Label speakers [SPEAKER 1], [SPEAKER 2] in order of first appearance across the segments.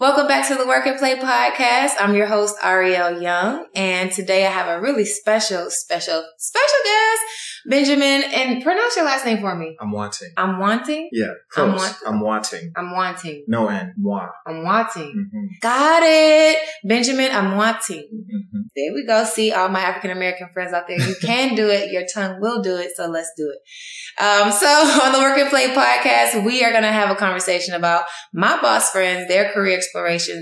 [SPEAKER 1] Welcome back to the Work and Play podcast. I'm your host, Arylle Young, and today I have a really special, special, special guest, Benjamin. And pronounce your last name for me.
[SPEAKER 2] Amoateng.
[SPEAKER 1] I'm wanting.
[SPEAKER 2] Yeah,
[SPEAKER 1] I'm
[SPEAKER 2] close.
[SPEAKER 1] want-
[SPEAKER 2] I'm, wanting.
[SPEAKER 1] I'm wanting.
[SPEAKER 2] No N. Moi.
[SPEAKER 1] I'm wanting.
[SPEAKER 2] hmm
[SPEAKER 1] Got it. Benjamin, Amoateng.
[SPEAKER 2] hmm
[SPEAKER 1] There we go. See all my African American friends out there. You can do it. Your tongue will do it. So let's do it. Um, so on the Work and Play podcast, we are going to have a conversation about my boss friends, their career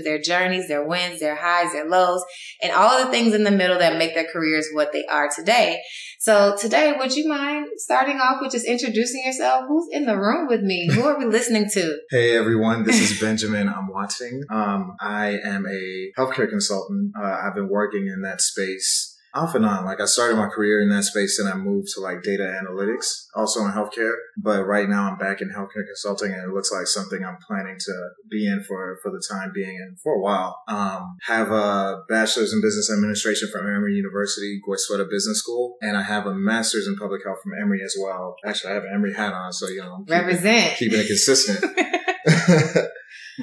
[SPEAKER 1] their journeys, their wins, their highs, their lows, and all of the things in the middle that make their careers what they are today. So today, would you mind starting off with just introducing yourself? Who's in the room with me? Who are we listening to?
[SPEAKER 2] Hey everyone, this is Benjamin. Amoateng. Um, I am a healthcare consultant. Uh, I've been working in that space off and on. Like I started my career in that space and I moved to like data analytics, also in healthcare. But right now I'm back in healthcare consulting and it looks like something I'm planning to be in for, for the time being and for a while. Um, have a bachelor's in business administration from Emory University, Goizueta Business School. And I have a master's in public health from Emory as well. Actually, I have an Emory hat on, so you know, I'm keeping-
[SPEAKER 1] Represent.
[SPEAKER 2] keeping it consistent.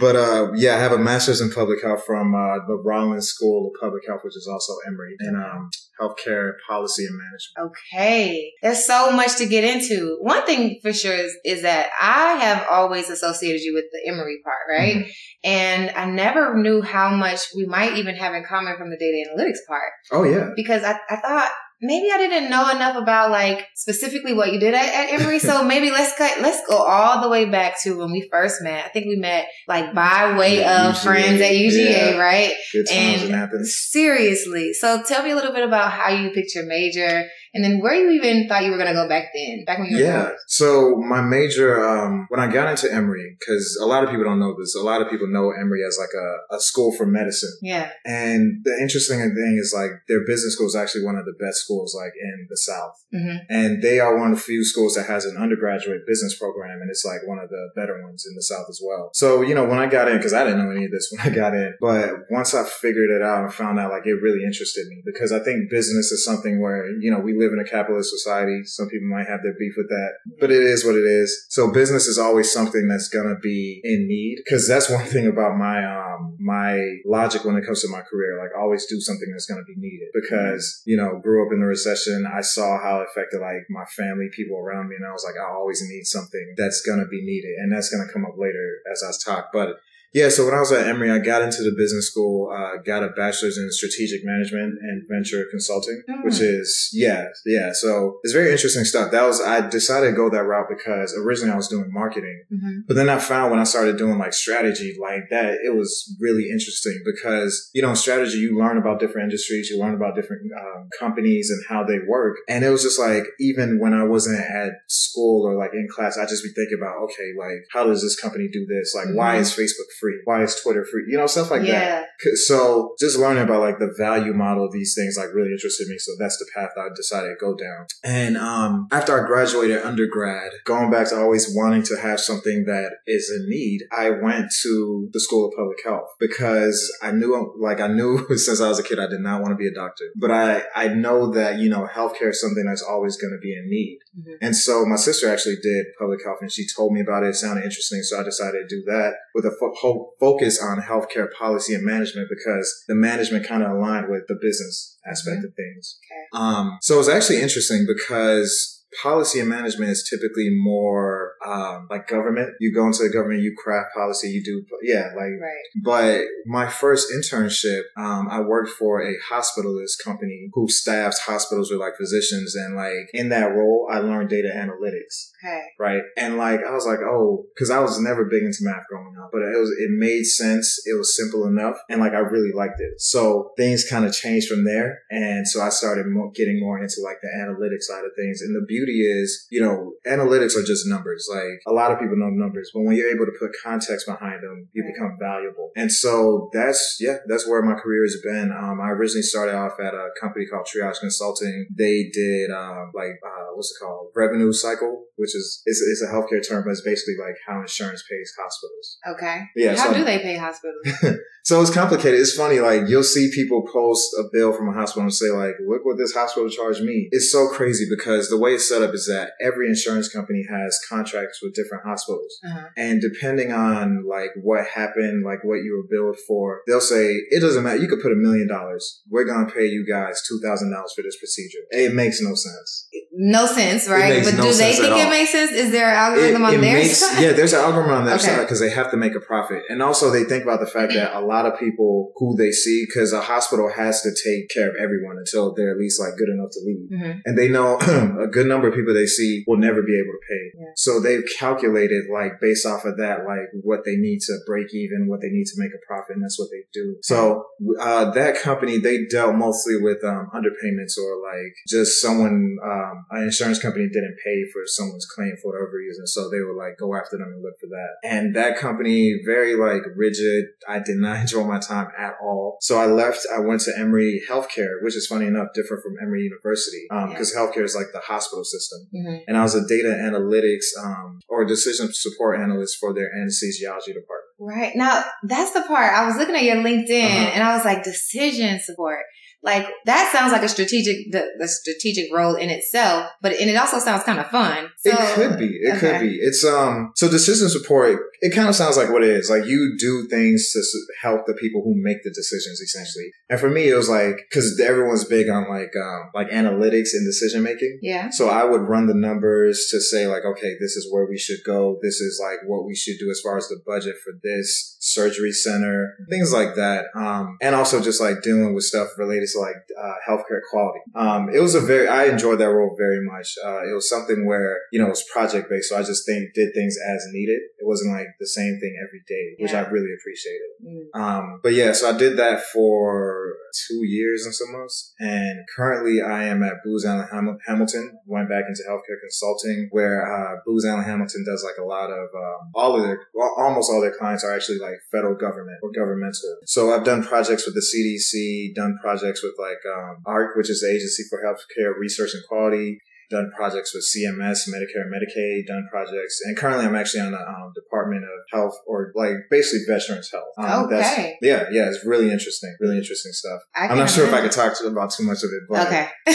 [SPEAKER 2] but uh, yeah, I have a master's in public health from uh, the Rollins School of Public Health, which is also Emory, in um, healthcare policy and management.
[SPEAKER 1] Okay. There's so much to get into. One thing for sure is, is that I have always associated you with the Emory part, right?
[SPEAKER 2] Mhm.
[SPEAKER 1] And I never knew how much we might even have in common from the data analytics part
[SPEAKER 2] Oh yeah,
[SPEAKER 1] because I, I thought maybe I didn't know enough about like specifically what you did at, at Emory. so maybe let's cut, let's go all the way back to when we first met. I think we met like by way
[SPEAKER 2] Yeah,
[SPEAKER 1] of
[SPEAKER 2] UGA.
[SPEAKER 1] friends at UGA,
[SPEAKER 2] Yeah.
[SPEAKER 1] right?
[SPEAKER 2] good times
[SPEAKER 1] And- Seriously. So tell me a little bit about how you picked your major and then where you even thought you were going to go back then, back when you were
[SPEAKER 2] Yeah.
[SPEAKER 1] college.
[SPEAKER 2] So my major, um, when I got into Emory, because a lot of people don't know this, a lot of people know Emory as like a, a school for medicine.
[SPEAKER 1] Yeah.
[SPEAKER 2] And the interesting thing is like their business school is actually one of the best schools like in the South.
[SPEAKER 1] hmm
[SPEAKER 2] And they are one of the few schools that has an undergraduate business program, and it's like one of the better ones in the South as well. So, you know, when I got in, because I didn't know any of this when I got in, but once I figured it out and found out, like, it really interested me because I think business is something where, you know, we live in a capitalist society. Some people might have their beef with that, but it is what it is. So business is always something that's going to be in need because that's one thing about my, um, my logic when it comes to my career. Like, always do something that's going to be needed because, you know, grew up in the recession. I saw how it affected like my family, people around me. And I was like, I always need something that's going to be needed. And that's going to come up later as I talk. But yeah, so when I was at Emory, I got into the business school, uh, got a bachelor's in strategic management and venture consulting,
[SPEAKER 1] Mm.
[SPEAKER 2] which is, yeah, yeah. So it's very interesting stuff. That was, I decided to go that route because originally I was doing marketing.
[SPEAKER 1] hmm
[SPEAKER 2] But then I found when I started doing like strategy like that, it was really interesting because, you know, in strategy, you learn about different industries, you learn about different um, companies and how they work. And it was just like, even when I wasn't at school or like in class, I just be thinking about, okay, like, how does this company do this? Like, why
[SPEAKER 1] Mhm.
[SPEAKER 2] is Facebook free? Why is Twitter free? You know, stuff like that. So just learning about like the value model of these things like really interested me. So that's the path I decided to go down. And um, after I graduated undergrad, going back to always wanting to have something that is in need, I went to the School of Public Health because I knew, like I knew since I was a kid, I did not want to be a doctor. But I, I know that, you know, healthcare is something that's always going to be in need.
[SPEAKER 1] Mhm.
[SPEAKER 2] And so my sister actually did public health and she told me about it. It sounded interesting. So I decided to do that with a fo- focus on healthcare policy and management because the management kind of aligned with the business aspect of things.
[SPEAKER 1] Okay.
[SPEAKER 2] Um, so it's actually interesting because policy and management is typically more um, like government. You go into the government, you craft policy, you do, yeah, like
[SPEAKER 1] Right.
[SPEAKER 2] but my first internship, um, I worked for a hospitalist company who staffs hospitals with like physicians. And like in that role, I learned data analytics. Right. And like, I was like, oh, cause I was never big into math growing up, but it was, it made sense. It was simple enough. And like, I really liked it. So things kind of changed from there. And so I started mo- getting more into like the analytics side of things. And the beauty is, you know, analytics are just numbers. Like a lot of people know numbers, but when you're able to put context behind them, you
[SPEAKER 1] Right.
[SPEAKER 2] become valuable. And so that's, yeah, that's where my career has been. Um, I originally started off at a company called Triage Consulting. They did, um, like, uh, what's it called? Revenue cycle, which which is is, is a healthcare term, but it's basically like how insurance pays hospitals.
[SPEAKER 1] Okay.
[SPEAKER 2] Yeah.
[SPEAKER 1] How
[SPEAKER 2] so,
[SPEAKER 1] do they pay hospitals?
[SPEAKER 2] so it's complicated. It's funny. Like you'll see people post a bill from a hospital and say like, "Look what this hospital charged me." It's so crazy because the way it's set up is that every insurance company has contracts with different hospitals,
[SPEAKER 1] Uh-huh.
[SPEAKER 2] and depending on like what happened, like what you were billed for, they'll say it doesn't matter. You could put a million dollars. We're gonna pay you guys two thousand dollars for this procedure. It makes no sense.
[SPEAKER 1] No sense, right? But
[SPEAKER 2] no
[SPEAKER 1] do they think it makes Is there an algorithm on their
[SPEAKER 2] makes,
[SPEAKER 1] side?
[SPEAKER 2] yeah, there's an algorithm on their
[SPEAKER 1] Okay.
[SPEAKER 2] side because they have to make a profit. And also they think about the fact that a lot of people who they see, because a hospital has to take care of everyone until they're at least like good enough to leave.
[SPEAKER 1] Mhm.
[SPEAKER 2] And they know a good number of people they see will never be able to pay.
[SPEAKER 1] Yeah.
[SPEAKER 2] So they've calculated like based off of that, like what they need to break even, what they need to make a profit. And that's what they do. So, uh, that company, they dealt mostly with, um, underpayments or like just someone, um, an insurance company didn't pay for someone's claim for whatever reason. So they would like go after them and look for that. And that company, very like rigid. I did not enjoy my time at all. So I left. I went to Emory Healthcare, which is funny enough, different from Emory University. Um,
[SPEAKER 1] Yeah.
[SPEAKER 2] healthcare is like the hospital system
[SPEAKER 1] Mhm.
[SPEAKER 2] and I was a data analytics um, or decision support analyst for their anesthesiology department.
[SPEAKER 1] Right. Now, that's the part. I was looking at your LinkedIn
[SPEAKER 2] Uh-huh.
[SPEAKER 1] and I was like, decision support. Like, that sounds like a strategic, the, the strategic role in itself, but, and it also sounds kind of fun. So,
[SPEAKER 2] it could be. It
[SPEAKER 1] okay.
[SPEAKER 2] could be. It's um. So decision support. It kind of sounds like what it is. Like you do things to help the people who make the decisions, essentially. And for me, it was like because everyone's big on like um like analytics and decision making.
[SPEAKER 1] Yeah.
[SPEAKER 2] So I would run the numbers to say like, okay, this is where we should go. This is like what we should do as far as the budget for this surgery center, things like that. Um, and also just like dealing with stuff related like, uh, healthcare quality. Um, it was a very, I enjoyed that role very much. Uh, it was something where, you know, it was project based. So I just think did things as needed. It wasn't like the same thing every day, which
[SPEAKER 1] Yeah.
[SPEAKER 2] I really appreciated.
[SPEAKER 1] Mm.
[SPEAKER 2] Um, but yeah, so I did that for two years and some months. And currently I am at Booz Allen Ham- Hamilton, went back into healthcare consulting where, uh, Booz Allen Hamilton does like a lot of, um, all of their, well, almost all their clients are actually like federal government or governmental. So I've done projects with the CDC, done projects with like, um, AHRQ, which is the Agency for Healthcare Research and Quality, done projects with CMS, Medicare, Medicaid, done projects, and currently I'm actually on the um, Department of Health or like basically Veterans Health. Um, that's-
[SPEAKER 1] Okay.
[SPEAKER 2] Yeah, yeah, it's really interesting, really interesting stuff.
[SPEAKER 1] I
[SPEAKER 2] I'm not sure if I could talk to about too much of it, but
[SPEAKER 1] okay.
[SPEAKER 2] Yeah,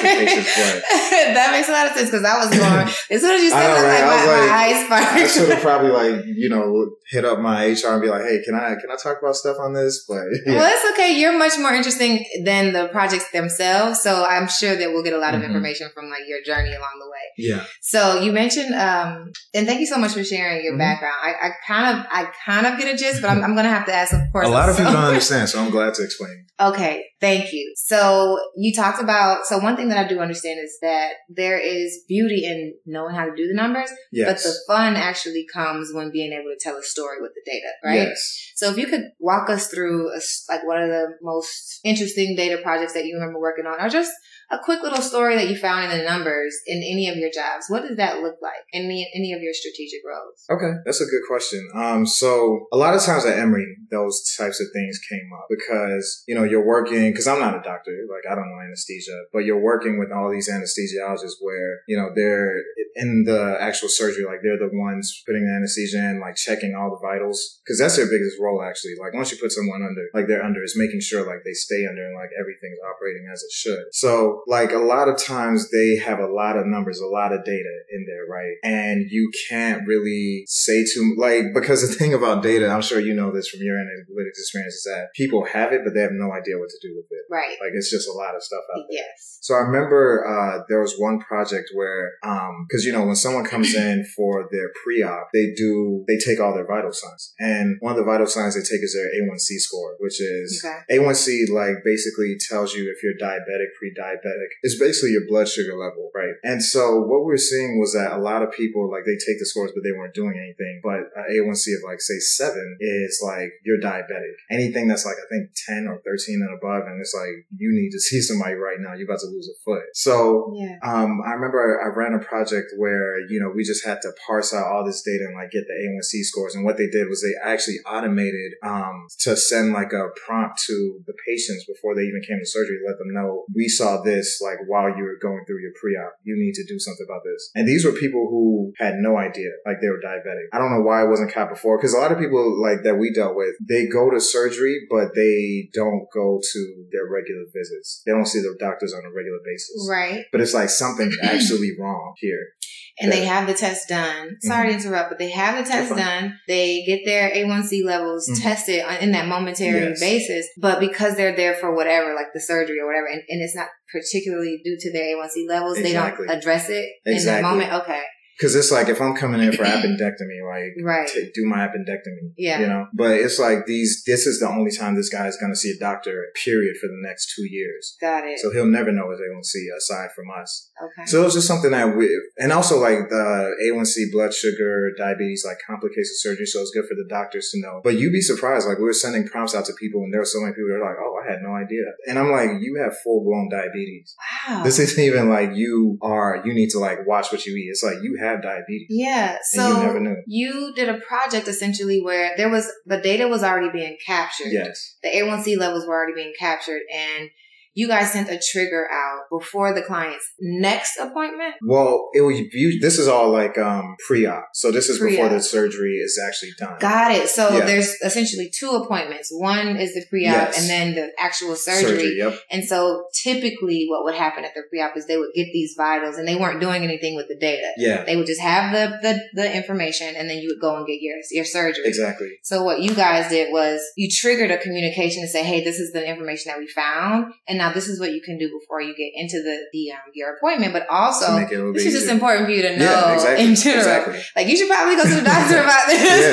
[SPEAKER 2] but-
[SPEAKER 1] that makes a lot of sense because I was going, as soon as you said that,
[SPEAKER 2] right?
[SPEAKER 1] like,
[SPEAKER 2] I was
[SPEAKER 1] my,
[SPEAKER 2] like-
[SPEAKER 1] eyes
[SPEAKER 2] I should have probably like you know hit up my HR and be like, hey, can I can I talk about stuff on this? But yeah.
[SPEAKER 1] Well, it's okay. You're much more interesting than the projects themselves. So I'm sure that we'll get a lot of
[SPEAKER 2] Mhm.
[SPEAKER 1] information from like your journey along the way.
[SPEAKER 2] yeah,
[SPEAKER 1] So you mentioned, um, and thank you so much for sharing your
[SPEAKER 2] Mhm.
[SPEAKER 1] background. I, I kind of, I kind of get a gist, but I'm, I'm going to have to ask, of course.
[SPEAKER 2] a lot of people don't understand, so I'm glad to explain.
[SPEAKER 1] Okay, thank you. So you talked about, so one thing that I do understand is that there is beauty in knowing how to do the numbers,
[SPEAKER 2] Yes,
[SPEAKER 1] but the fun actually comes when being able to tell a story with the data, right?
[SPEAKER 2] Yes.
[SPEAKER 1] So if you could walk us through a like one of the most interesting data projects that you remember working on, or just a quick little story that you found in the numbers in any of your jobs, what does that look like in any, any of your strategic roles?
[SPEAKER 2] Okay, that's a good question. Um, so a lot of times at Emory, those types of things came up because you know you're working because I'm not a doctor, like I don't know anesthesia, but you're working with all these anesthesiologists where you know they're in the actual surgery, like they're the ones putting the anesthesia in, like checking all the vitals because that's their biggest role actually. Like once you put someone under, like they're under, is making sure like they stay under and like everything's operating as it should. So like a lot of times they have a lot of numbers, a lot of data in there, right? And you can't really say too like because the thing about data, I'm sure you know this from your analytics experience, is that people have it, but they have no idea what to do with it.
[SPEAKER 1] Right.
[SPEAKER 2] Like it's just a lot of stuff out there.
[SPEAKER 1] Yes.
[SPEAKER 2] So I remember uh, there was one project where, um because you know, when someone comes in for their pre-op, they do they take all their vital signs, and one of the vital signs they take is their A1C score, which is
[SPEAKER 1] Okay.
[SPEAKER 2] A1C. Like basically tells you if you're diabetic, pre-diabetic. It's basically your blood sugar level, right? And so what we're seeing was that a lot of people like they take the scores, but they weren't doing anything. But uh, A1C of like say seven is like you're diabetic. Anything that's like, I think 10 or 13 and above, and it's like, you need to see somebody right now. You're about to lose a foot. So,
[SPEAKER 1] Yeah.
[SPEAKER 2] um, I remember I ran a project where, you know, we just had to parse out all this data and like get the A1C scores. And what they did was they actually automated, um, to send like a prompt to the patients before they even came to surgery, let them know we saw this like while you were going through your pre-op. You need to do something about this. And these were people who had no idea, like they were diabetic. I don't know why it wasn't caught before, because a lot of people like that we dealt with, they go to surgery, but they don't go to their regular visits. They don't see the doctors on a regular basis.
[SPEAKER 1] Right.
[SPEAKER 2] But it's like something's actually wrong here.
[SPEAKER 1] And they have the test done. Sorry to interrupt, but they have the test
[SPEAKER 2] Mm-hmm.
[SPEAKER 1] Done. They get their A1C levels
[SPEAKER 2] Mhm.
[SPEAKER 1] tested on, in that momentary
[SPEAKER 2] Yes.
[SPEAKER 1] basis. But because they're there for whatever, like the surgery or whatever, and, and it's not particularly due to their A1C levels,
[SPEAKER 2] Exactly.
[SPEAKER 1] they don't address it in that moment. Okay.
[SPEAKER 2] Cause it's like if I'm coming in for appendectomy, like
[SPEAKER 1] Right.
[SPEAKER 2] to do my appendectomy.
[SPEAKER 1] Yeah.
[SPEAKER 2] You know? But it's like these this is the only time this guy is gonna see a doctor, period, for the next two years.
[SPEAKER 1] Got it.
[SPEAKER 2] So he'll never know his A1C aside from us.
[SPEAKER 1] okay.
[SPEAKER 2] So it was just something that we, and also like the A1C, blood sugar, diabetes, like complicates the surgery. So it's good for the doctors to know. But you'd be surprised. Like we were sending prompts out to people and there were so many people that are like, oh, I had no idea. And I'm like, you have full blown diabetes.
[SPEAKER 1] wow.
[SPEAKER 2] This isn't even like you are, you need to like watch what you eat. It's like you have diabetes.
[SPEAKER 1] yeah. So
[SPEAKER 2] you
[SPEAKER 1] you did a project essentially where there was the data was already being captured.
[SPEAKER 2] Yes.
[SPEAKER 1] The A1C levels were already being captured and you guys sent a trigger out before the client's next appointment.
[SPEAKER 2] Well, it was, this is all like, um, pre-op. So this is before
[SPEAKER 1] Pre-op.
[SPEAKER 2] the surgery is actually done.
[SPEAKER 1] Got it. So
[SPEAKER 2] Yeah.
[SPEAKER 1] there's essentially two appointments. One is the pre-op
[SPEAKER 2] Yes.
[SPEAKER 1] and then the actual surgery.
[SPEAKER 2] Yep.
[SPEAKER 1] And so typically what would happen at the pre-op is they would get these vitals and they weren't doing anything with the data.
[SPEAKER 2] Yeah.
[SPEAKER 1] They would just have the, the, the information and then you would go and get your, your surgery.
[SPEAKER 2] Exactly.
[SPEAKER 1] So what you guys did was you triggered a communication to say, "Hey, this is the information that we found, and now this is what you can do before you get into the the um, your appointment." But also,
[SPEAKER 2] make it a little
[SPEAKER 1] this is just important for you to know
[SPEAKER 2] Yeah, exactly.
[SPEAKER 1] in general.
[SPEAKER 2] Exactly.
[SPEAKER 1] Like you should probably go to the doctor about this.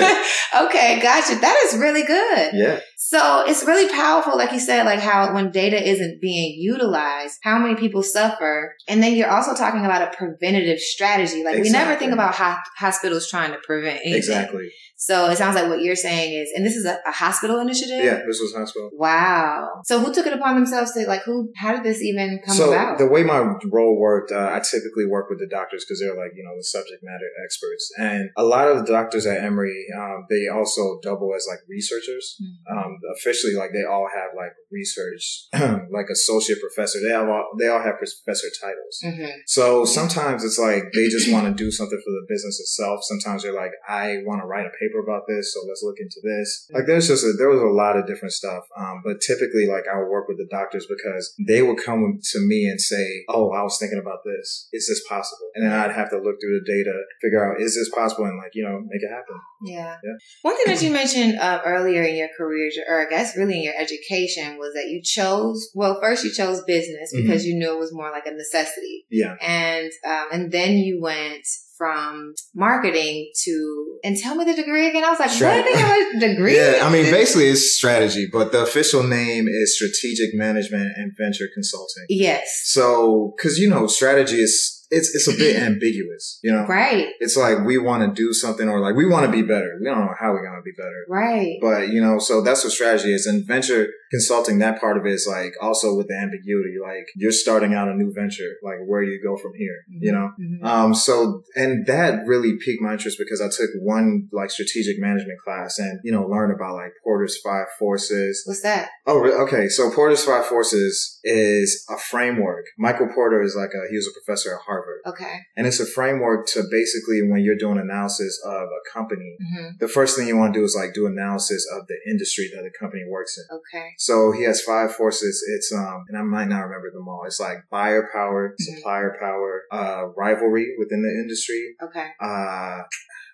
[SPEAKER 1] okay, gotcha. That is really good.
[SPEAKER 2] Yeah.
[SPEAKER 1] So it's really powerful, like you said, like how when data isn't being utilized, how many people suffer. And then you're also talking about a preventative strategy. Like we never think about ho- hospitals trying to prevent anything.
[SPEAKER 2] Exactly.
[SPEAKER 1] So it sounds like what you're saying is, and this is a, a hospital initiative?
[SPEAKER 2] Yeah. This was hospital.
[SPEAKER 1] Wow. So who took it upon themselves to, like, who, how did this even come
[SPEAKER 2] so
[SPEAKER 1] about?
[SPEAKER 2] the way my role worked, uh, I typically work with the doctors because they're like you know the subject matter experts, and a lot of the doctors at Emory, um, they also double as like researchers.
[SPEAKER 1] Mhm.
[SPEAKER 2] Um, officially, like they all have like research, like associate professor. They have all they all have professor titles.
[SPEAKER 1] Mhm.
[SPEAKER 2] So sometimes it's like they just want to do something for the business itself. Sometimes they're like, I want to write a paper about this, so let's look into this. Like there's just a, there was a lot of different stuff. Um, but typically, like I would work with the doctors because they would come to me and say, "Oh, I was thinking about this. Is this possible?" And then I'd have to look through the data, figure out is this possible, and like you know make it happen.
[SPEAKER 1] Yeah.
[SPEAKER 2] Yeah.
[SPEAKER 1] One thing that you mentioned uh, earlier in your career, or I guess really in your education, was that you chose, well, first you chose business
[SPEAKER 2] Mm-hmm.
[SPEAKER 1] because you knew it was more like a necessity.
[SPEAKER 2] Yeah.
[SPEAKER 1] And, um, and then you went from marketing to, and tell me the degree again. I was like,
[SPEAKER 2] Strat-
[SPEAKER 1] what? Degree?
[SPEAKER 2] Yeah, I mean, basically it's strategy, but the official name is strategic management and venture consulting.
[SPEAKER 1] Yes.
[SPEAKER 2] So, cause you know, strategy is, it's, it's a bit ambiguous, you know?
[SPEAKER 1] Right.
[SPEAKER 2] It's like we want to do something or like we want to be better. We don't know how we're going to be better.
[SPEAKER 1] Right.
[SPEAKER 2] But, you know, so that's what strategy is. And venture consulting, that part of it is like also with the ambiguity, like you're starting out a new venture, like where do you go from here, you know?
[SPEAKER 1] Mhm.
[SPEAKER 2] Um, so, and that really piqued my interest because I took one like strategic management class and, you know, learned about like Porter's five forces.
[SPEAKER 1] What's that?
[SPEAKER 2] Oh, okay. So Porter's five forces is a framework. Michael Porter is like a, he was a professor at Harvard
[SPEAKER 1] Okay.
[SPEAKER 2] and it's a framework to basically when you're doing analysis of a company,
[SPEAKER 1] hmm
[SPEAKER 2] the first thing you want to do is like do analysis of the industry that the company works in.
[SPEAKER 1] Okay.
[SPEAKER 2] So he has five forces. It's um, and I might not remember them all. It's like buyer power,
[SPEAKER 1] Mhm.
[SPEAKER 2] supplier power, uh, rivalry within the industry.
[SPEAKER 1] Okay.
[SPEAKER 2] Uh,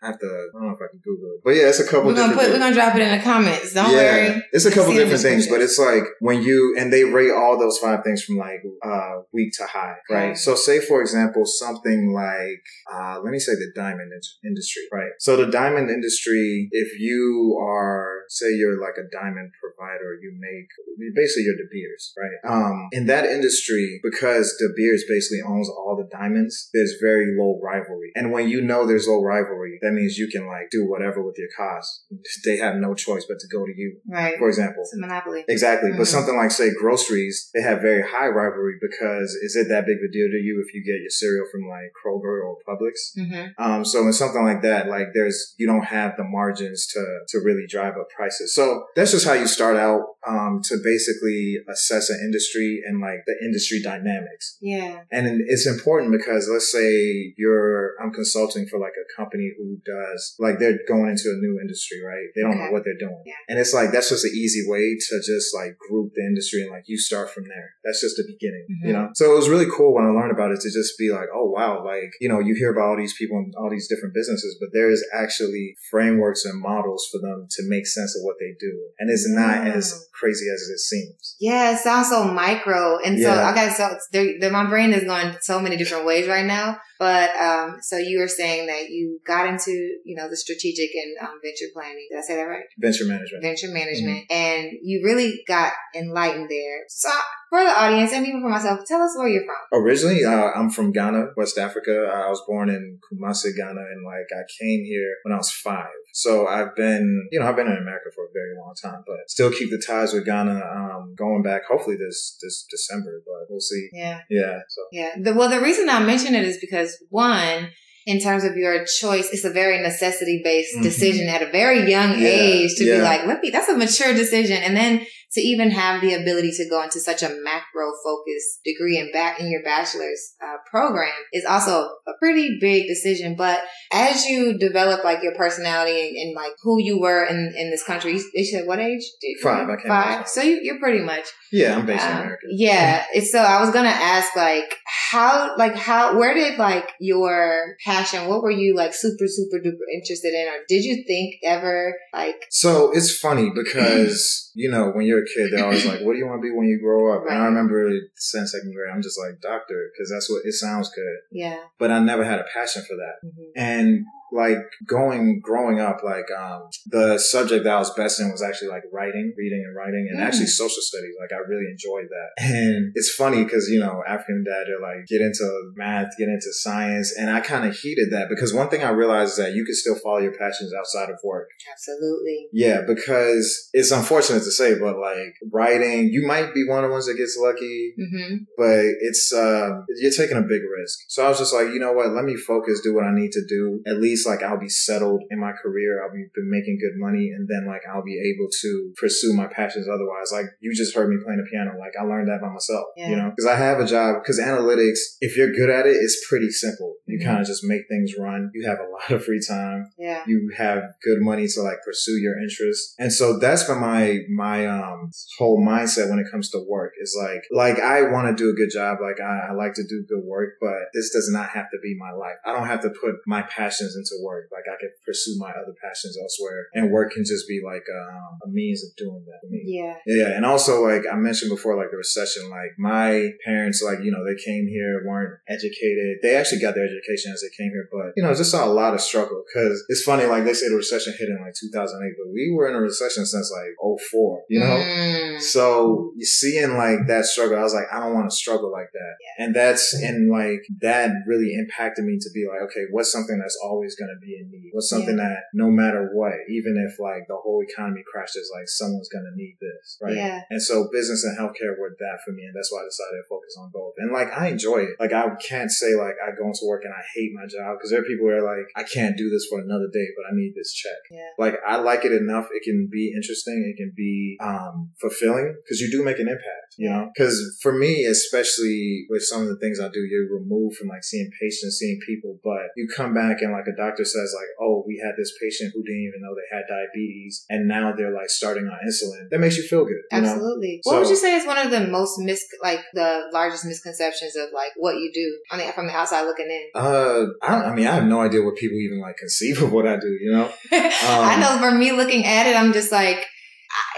[SPEAKER 2] I have to. I don't know if I can Google it, but yeah, it's a couple.
[SPEAKER 1] We're gonna put. We're gonna drop it in the comments. Don't
[SPEAKER 2] yeah,
[SPEAKER 1] worry.
[SPEAKER 2] it's a couple different things, but it's like when you and they rate all those five things from like uh weak to high, right?
[SPEAKER 1] Okay.
[SPEAKER 2] So say for example something like uh let me say the diamond in- industry, right? So the diamond industry, if you are say you're like a diamond provider, you make basically you're De Beers, right? Um, in that industry, because De Beers basically owns all the diamonds, there's very low rivalry, and when you know there's low rivalry, that means you can like do whatever with your costs. They have no choice but to go to you.
[SPEAKER 1] Right.
[SPEAKER 2] For example.
[SPEAKER 1] It's a monopoly.
[SPEAKER 2] Exactly. But
[SPEAKER 1] Mhm.
[SPEAKER 2] something like say groceries, they have very high rivalry because is it that big of a deal to you if you get your cereal from like Kroger or Publix?
[SPEAKER 1] Mm-hmm.
[SPEAKER 2] Um, so in something like that, like there's, you don't have the margins to, to really drive up prices. So that's just how you start out, um, to basically assess an industry and like the industry dynamics.
[SPEAKER 1] Yeah.
[SPEAKER 2] And it's important because let's say you're, I'm consulting for like a company who does, like they're going into a new industry, right? They don't know what they're doing.
[SPEAKER 1] Yeah.
[SPEAKER 2] And it's like, that's just an easy way to just like group the industry and like you start from there. That's just the beginning,
[SPEAKER 1] Mhm.
[SPEAKER 2] you know? So it was really cool when I learned about it to just be like, oh wow, like, you know, you hear about all these people and all these different businesses, but there is actually frameworks and models for them to make sense of what they do. And it's not
[SPEAKER 1] Yeah.
[SPEAKER 2] as crazy as it seems.
[SPEAKER 1] Yeah, it sounds so micro, and so
[SPEAKER 2] Yeah.
[SPEAKER 1] I got so my brain is going so many different ways right now. But um, so you were saying that you got into you know the strategic and um, venture planning. Did I say that right?
[SPEAKER 2] Venture management.
[SPEAKER 1] Venture management,
[SPEAKER 2] Mm-hmm.
[SPEAKER 1] and you really got enlightened there. So for the audience and even for myself, tell us where you're from.
[SPEAKER 2] Originally, uh, I'm from Ghana, West Africa. I was born in Kumasi, Ghana, and like I came here when I was five. So I've been, you know, I've been in America for a very long time, but still keep the ties with Ghana. Um, going back, hopefully this this December, but we'll see.
[SPEAKER 1] Yeah.
[SPEAKER 2] Yeah. So
[SPEAKER 1] Yeah. The, well, the reason I mention it is because one, in terms of your choice, it's a very necessity based
[SPEAKER 2] Mhm.
[SPEAKER 1] decision at a very young
[SPEAKER 2] Yeah,
[SPEAKER 1] age to
[SPEAKER 2] yeah.
[SPEAKER 1] be like, let me, that's a mature decision. And then to even have the ability to go into such a macro focused degree and back in your bachelor's uh, program is also a pretty big decision. But as you develop like your personality and, and like who you were in, in this country, you, you said what age? Did you-
[SPEAKER 2] Five, I
[SPEAKER 1] Five. So you, you're pretty much
[SPEAKER 2] yeah, I'm based in
[SPEAKER 1] um,
[SPEAKER 2] America.
[SPEAKER 1] Yeah. So I was gonna ask like how like how where did like your passion what were you like super super duper interested in or did you think ever like
[SPEAKER 2] So it's funny because, you know, when you're a kid, they're always like, what do you want to be when you grow up? And I remember since second grade, I'm just like, doctor, because that's what it sounds good.
[SPEAKER 1] yeah.
[SPEAKER 2] But I never had a passion for that.
[SPEAKER 1] Mhm.
[SPEAKER 2] And like going, growing up, like, um, the subject that I was best in was actually like writing, reading and writing and
[SPEAKER 1] Mm.
[SPEAKER 2] actually social studies. Like I really enjoyed that. And it's funny because, you know, African dad, they're like, get into math, get into science. And I kind of heated that because one thing I realized is that you can still follow your passions outside of work.
[SPEAKER 1] Absolutely.
[SPEAKER 2] Yeah, because it's unfortunate to say, but like writing, you might be one of the ones that gets lucky,
[SPEAKER 1] Mm-hmm.
[SPEAKER 2] but it's uh you're taking a big risk. So I was just like, you know what? Let me focus, do what I need to do. At least like I'll be settled in my career. I'll be making good money, and then like I'll be able to pursue my passions. Otherwise, like you just heard me playing the piano. Like I learned that by myself.
[SPEAKER 1] Yeah.
[SPEAKER 2] You know, because I have a job. Because analytics, if you're good at it, it's pretty simple. You
[SPEAKER 1] Mhm.
[SPEAKER 2] kind of just make things run. You have a lot of free time
[SPEAKER 1] Yeah.
[SPEAKER 2] you have good money to like pursue your interests. And so that's been my my um whole mindset when it comes to work is like like I want to do a good job, like I, I like to do good work, but this does not have to be my life. I don't have to put my passions into work. Like I can pursue my other passions elsewhere, and work can just be like um, a means of doing that for me.
[SPEAKER 1] Yeah.
[SPEAKER 2] Yeah, and also like I mentioned before, like the recession, like my parents, like, you know, they came here, weren't educated. They actually got their education as they came here, but, you know, just saw a lot of struggle because it's funny, like they say the recession hit in like 2008, but we were in a recession since like 04, you know?
[SPEAKER 1] Mm.
[SPEAKER 2] So you seeing like that struggle, I was like, I don't want to struggle like that. And that's, and like that really impacted me to be like, okay, what's something that's always going to be in need? What's something that no matter what, even if like the whole economy crashes, like someone's going to need this, right?
[SPEAKER 1] Yeah.
[SPEAKER 2] And so business and healthcare were that for me. And that's why I decided to focus on both. And like, I enjoy it. Like, I can't say like I go into work and I hate my job because there are people who are like, I can't do this for another day, but I need this check.
[SPEAKER 1] Yeah.
[SPEAKER 2] Like, I like it enough. It can be interesting. It can be, um, fulfilling because you do make an impact, you know? Because for me, especially with some of the things I do, you're removed from like seeing patients, seeing people, but you come back and like a doctor says like, oh, we had this patient who didn't even know they had diabetes and now they're like starting on insulin. That makes you feel good. You?
[SPEAKER 1] Absolutely.
[SPEAKER 2] So-
[SPEAKER 1] what would you say is one of the most mis like the largest misconceptions of like what you do on the from the outside looking in?
[SPEAKER 2] Uh, I, I mean, I have no idea what people even like conceive of what I do, you know?
[SPEAKER 1] I
[SPEAKER 2] Um,
[SPEAKER 1] know for me looking at it, I'm just like,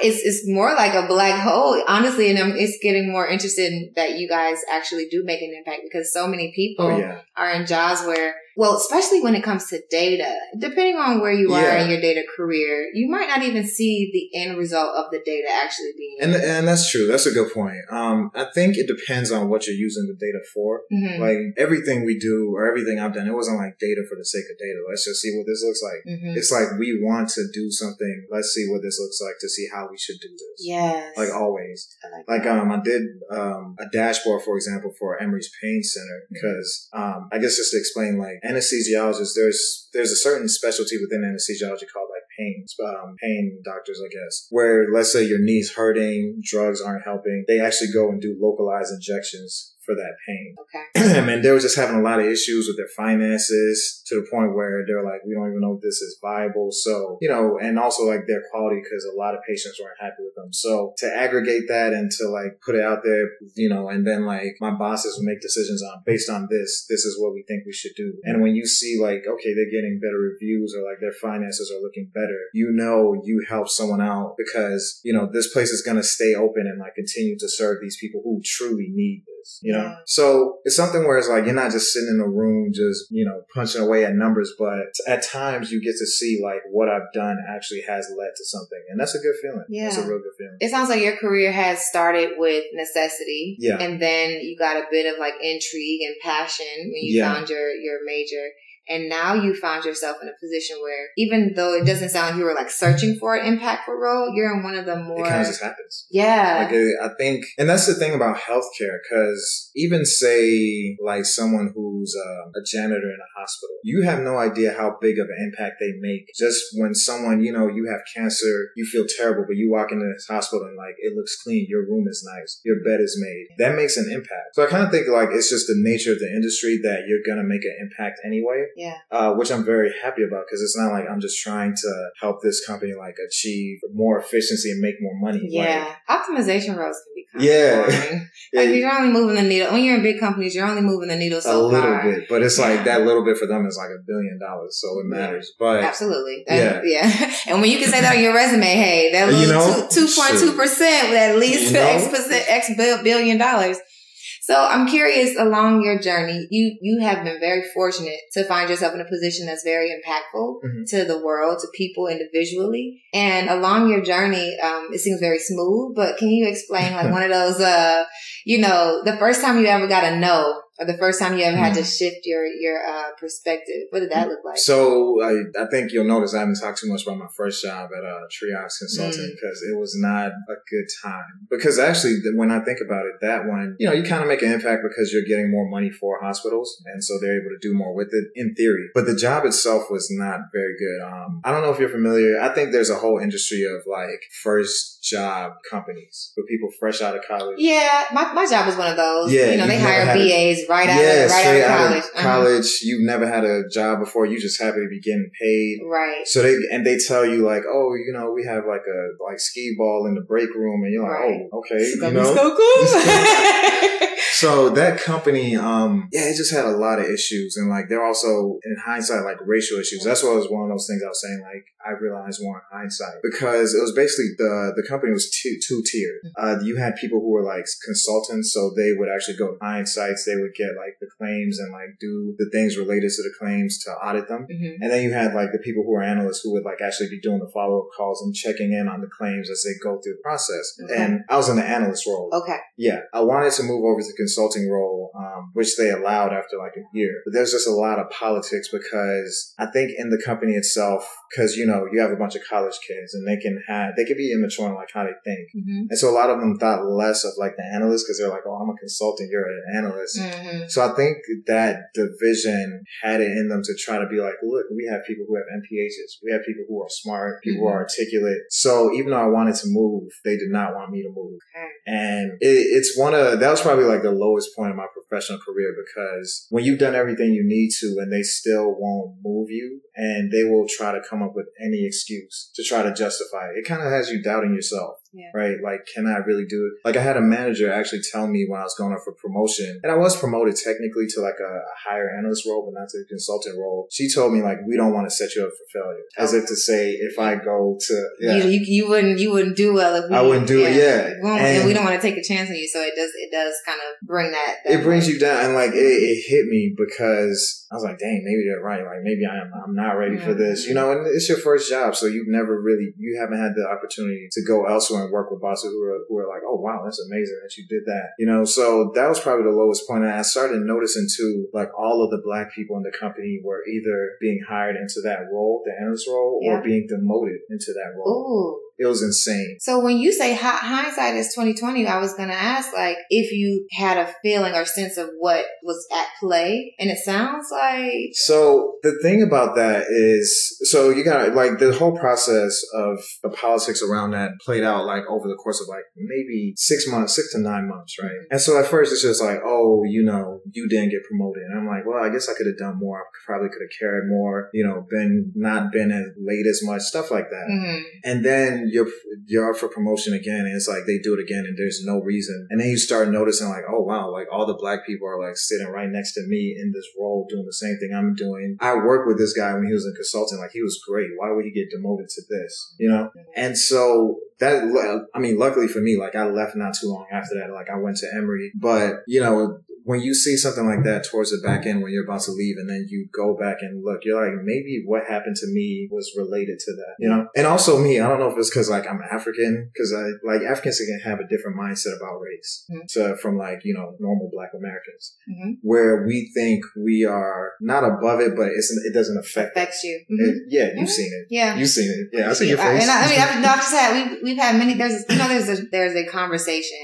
[SPEAKER 1] it's it's more like a black hole, honestly, and I'm, it's getting more interested in that you guys actually do make an impact because so many people
[SPEAKER 2] Oh, yeah.
[SPEAKER 1] are in jobs where well, especially when it comes to data, depending on where you are in your data career, you might not even see the end result of the data actually being.
[SPEAKER 2] And and that's true. That's a good point. Um, I think it depends on what you're using the data for.
[SPEAKER 1] Mhm.
[SPEAKER 2] Like everything we do or everything I've done, it wasn't like data for the sake of data. Let's just see what this looks like.
[SPEAKER 1] Mhm.
[SPEAKER 2] It's like we want to do something. Let's see what this looks like to see how we should do this.
[SPEAKER 1] Yes.
[SPEAKER 2] Like always.
[SPEAKER 1] I like
[SPEAKER 2] Like um, I did um a dashboard, for example, for Emory's Pain Center
[SPEAKER 1] Mm-hmm.
[SPEAKER 2] because um, I guess just to explain, like anesthesiologists, there's there's a certain specialty within anesthesiology called like pain um, pain doctors, I guess, where let's say your knee's hurting, drugs aren't helping, they actually go and do localized injections for that pain.
[SPEAKER 1] okay.
[SPEAKER 2] and they were just having a lot of issues with their finances to the point where they're like, we don't even know if this is viable. So, you know, and also like their quality because a lot of patients weren't happy with them. So to aggregate that and to like put it out there, you know, and then like my bosses would make decisions on based on this, this is what we think we should do. And when you see like, okay, they're getting better reviews or like their finances are looking better, you know, you help someone out because, you know, this place is going to stay open and like continue to serve these people who truly need this, you know?
[SPEAKER 1] Yeah.
[SPEAKER 2] So it's something where it's like you're not just sitting in a room just, you know, punching away at numbers, but at times you get to see like what I've done actually has led to something. And that's a good feeling. Yeah. It's a real good feeling.
[SPEAKER 1] It sounds like your career has started with necessity.
[SPEAKER 2] Yeah.
[SPEAKER 1] And then you got a bit of like intrigue and passion when you
[SPEAKER 2] Yeah.
[SPEAKER 1] found your, your major. And now you found yourself in a position where even though it doesn't sound like you were like searching for an impactful role, you're in one of the more
[SPEAKER 2] It kind of just happens.
[SPEAKER 1] Yeah.
[SPEAKER 2] Like I think, and that's the thing about healthcare, because even say like someone who's uh, a janitor in a hospital, you have no idea how big of an impact they make. Just when someone, you know, you have cancer, you feel terrible, but you walk into this hospital and like it looks clean, your room is nice, your bed is made. That makes an impact. So I kind of think like it's just the nature of the industry that you're gonna make an impact anyway
[SPEAKER 1] yeah.
[SPEAKER 2] uh, which I'm very happy about because it's not like I'm just trying to help this company like achieve more efficiency and make more money.
[SPEAKER 1] Yeah. Optimization roles can be kind
[SPEAKER 2] Yeah.
[SPEAKER 1] of boring.
[SPEAKER 2] Like,
[SPEAKER 1] Like you're only moving the needle. When you're in big companies, you're only moving the needle
[SPEAKER 2] a little
[SPEAKER 1] far.
[SPEAKER 2] bit, but it's
[SPEAKER 1] Yeah.
[SPEAKER 2] like that little bit for them is like a billion dollars, so it
[SPEAKER 1] Yeah.
[SPEAKER 2] matters. But
[SPEAKER 1] Absolutely.
[SPEAKER 2] Yeah.
[SPEAKER 1] Yeah. And when you can say that on your resume, hey, that little two point two percent with at least
[SPEAKER 2] You know?
[SPEAKER 1] X percent X billion dollars. So I'm curious along your journey, you you have been very fortunate to find yourself in a position that's very impactful
[SPEAKER 2] Mhm.
[SPEAKER 1] to the world, to people individually. And along your journey, um, it seems very smooth, but can you explain like one of those uh, you know, the first time you ever got a no or the first time you ever had to shift your your uh perspective? What did that look like?
[SPEAKER 2] So I, I think you'll notice I haven't talked too much about my first job at uh, Triage Consulting
[SPEAKER 1] Mm.
[SPEAKER 2] because it was not a good time. Because actually, when I think about it, that one, you know, you kind of make an impact because you're getting more money for hospitals, and so they're able to do more with it in theory. But the job itself was not very good. Um, I don't know if you're familiar. I think there's a whole industry of like first job companies for people fresh out of college.
[SPEAKER 1] Yeah, my, my job was one of those.
[SPEAKER 2] Yeah,
[SPEAKER 1] you know, they hire
[SPEAKER 2] had a-
[SPEAKER 1] right out
[SPEAKER 2] yeah,
[SPEAKER 1] of right
[SPEAKER 2] straight
[SPEAKER 1] out of
[SPEAKER 2] out
[SPEAKER 1] college.
[SPEAKER 2] of
[SPEAKER 1] Uh-huh.
[SPEAKER 2] college. You've never had a job before. You just happy to be getting paid.
[SPEAKER 1] Right.
[SPEAKER 2] So they and they tell you like, oh, you know, we have like a like skee ball in the break room, and you're like,
[SPEAKER 1] Right.
[SPEAKER 2] oh, okay, you know.
[SPEAKER 1] so cool.
[SPEAKER 2] So that company, um, yeah, it just had a lot of issues, and like they're also in hindsight like racial issues. That's what was one of those things I was saying. Like I realized more in hindsight because it was basically the the company was two two tiered. Uh, you had people who were like consultants, so they would actually go to client sites, they would get like the claims and like do the things related to the claims to audit them.
[SPEAKER 1] Mhm.
[SPEAKER 2] And then you had like the people who are analysts who would like actually be doing the follow up calls and checking in on the claims as they go through the process.
[SPEAKER 1] Okay.
[SPEAKER 2] And I was in the analyst role.
[SPEAKER 1] Okay.
[SPEAKER 2] Yeah, I wanted to move over to the consulting role, um, which they allowed after like a year. But there's just a lot of politics because I think in the company itself, because you know you have a bunch of college kids and they can have they can be immature in like how they think,
[SPEAKER 1] hmm
[SPEAKER 2] and so a lot of them thought less of like the analyst because they're like, oh, I'm a consultant, you're an analyst.
[SPEAKER 1] hmm
[SPEAKER 2] So I think that division had it in them to try to be like, look, we have people who have MPHs, we have people who are smart, people who are articulate. So even though I wanted to move, they did not want me to move.
[SPEAKER 1] Okay.
[SPEAKER 2] And it, it's one of, that was probably like the lowest point of my professional career because when you've done everything you need to and they still won't move you and they will try to come up with any excuse to try to justify it. It kind of has you doubting yourself.
[SPEAKER 1] Yeah.
[SPEAKER 2] Right? Like, can I really do it? Like, I had a manager actually tell me when I was going up for promotion, and I was promoted technically to like a, a higher analyst role, but not to a consultant role. She told me like, we don't want to set you up for failure, as if to say, if I go to, yeah,
[SPEAKER 1] You, you, you wouldn't you wouldn't do well if we,
[SPEAKER 2] I wouldn't do it, yeah.
[SPEAKER 1] We and,
[SPEAKER 2] And-
[SPEAKER 1] we don't want to take a chance on you, so it does it does kind of bring that. that
[SPEAKER 2] it brings
[SPEAKER 1] way.
[SPEAKER 2] you down, and like it, it hit me because I was like, dang, maybe they're right. Like maybe I am, I'm not ready for this, you know. And it's your first job, so you've never really, you haven't had the opportunity to go elsewhere and work with bosses who are who are like, oh wow, that's amazing that you did that, you know. So that was probably the lowest point, and I started noticing too, like all of the black people in the company were either being hired into that role, the analyst role,
[SPEAKER 1] Yeah.
[SPEAKER 2] or being demoted into that role.
[SPEAKER 1] Ooh.
[SPEAKER 2] It was insane.
[SPEAKER 1] So when you say hindsight is twenty twenty, I was gonna ask like if you had a feeling or sense of what was at play, and it sounds like
[SPEAKER 2] So the thing about that is, so you got like the whole process of the politics around that played out like over the course of like maybe six months, six to nine months, right? And so at first it's just like, oh, you know, you didn't get promoted. And I'm like, well, I guess I could have done more. I probably could have cared more, you know, been not been as late as much, stuff like that.
[SPEAKER 1] mhm.
[SPEAKER 2] And then you're you're up for promotion again, and it's like they do it again, and there's no reason. And then you start noticing like, oh wow, like all the black people are like sitting right next to me in this role, doing the same thing I'm doing. I worked with this guy when he was a consultant, like he was great. Why would he get demoted to this? You know? And so that, I mean, luckily for me, like I left not too long after that. Like I went to Emory, but you know, when you see something like that towards the back end when you're about to leave and then you go back and look, you're like, maybe what happened to me was related to that, you know? And also me, I don't know if it's cause like I'm African, cause I, like Africans can have a different mindset about race
[SPEAKER 1] Mhm.
[SPEAKER 2] to, from like, you know, normal black Americans
[SPEAKER 1] Mhm.
[SPEAKER 2] where we think we are not above it, but it's, it doesn't affect us.
[SPEAKER 1] affects you. Mhm.
[SPEAKER 2] It- yeah, you've
[SPEAKER 1] Mhm.
[SPEAKER 2] seen it.
[SPEAKER 1] Yeah.
[SPEAKER 2] You've seen it. Yeah, I see your
[SPEAKER 1] I-
[SPEAKER 2] face.
[SPEAKER 1] And I, I mean, I've, no, I've just had we've we've had many. There's you know there's a there's a conversation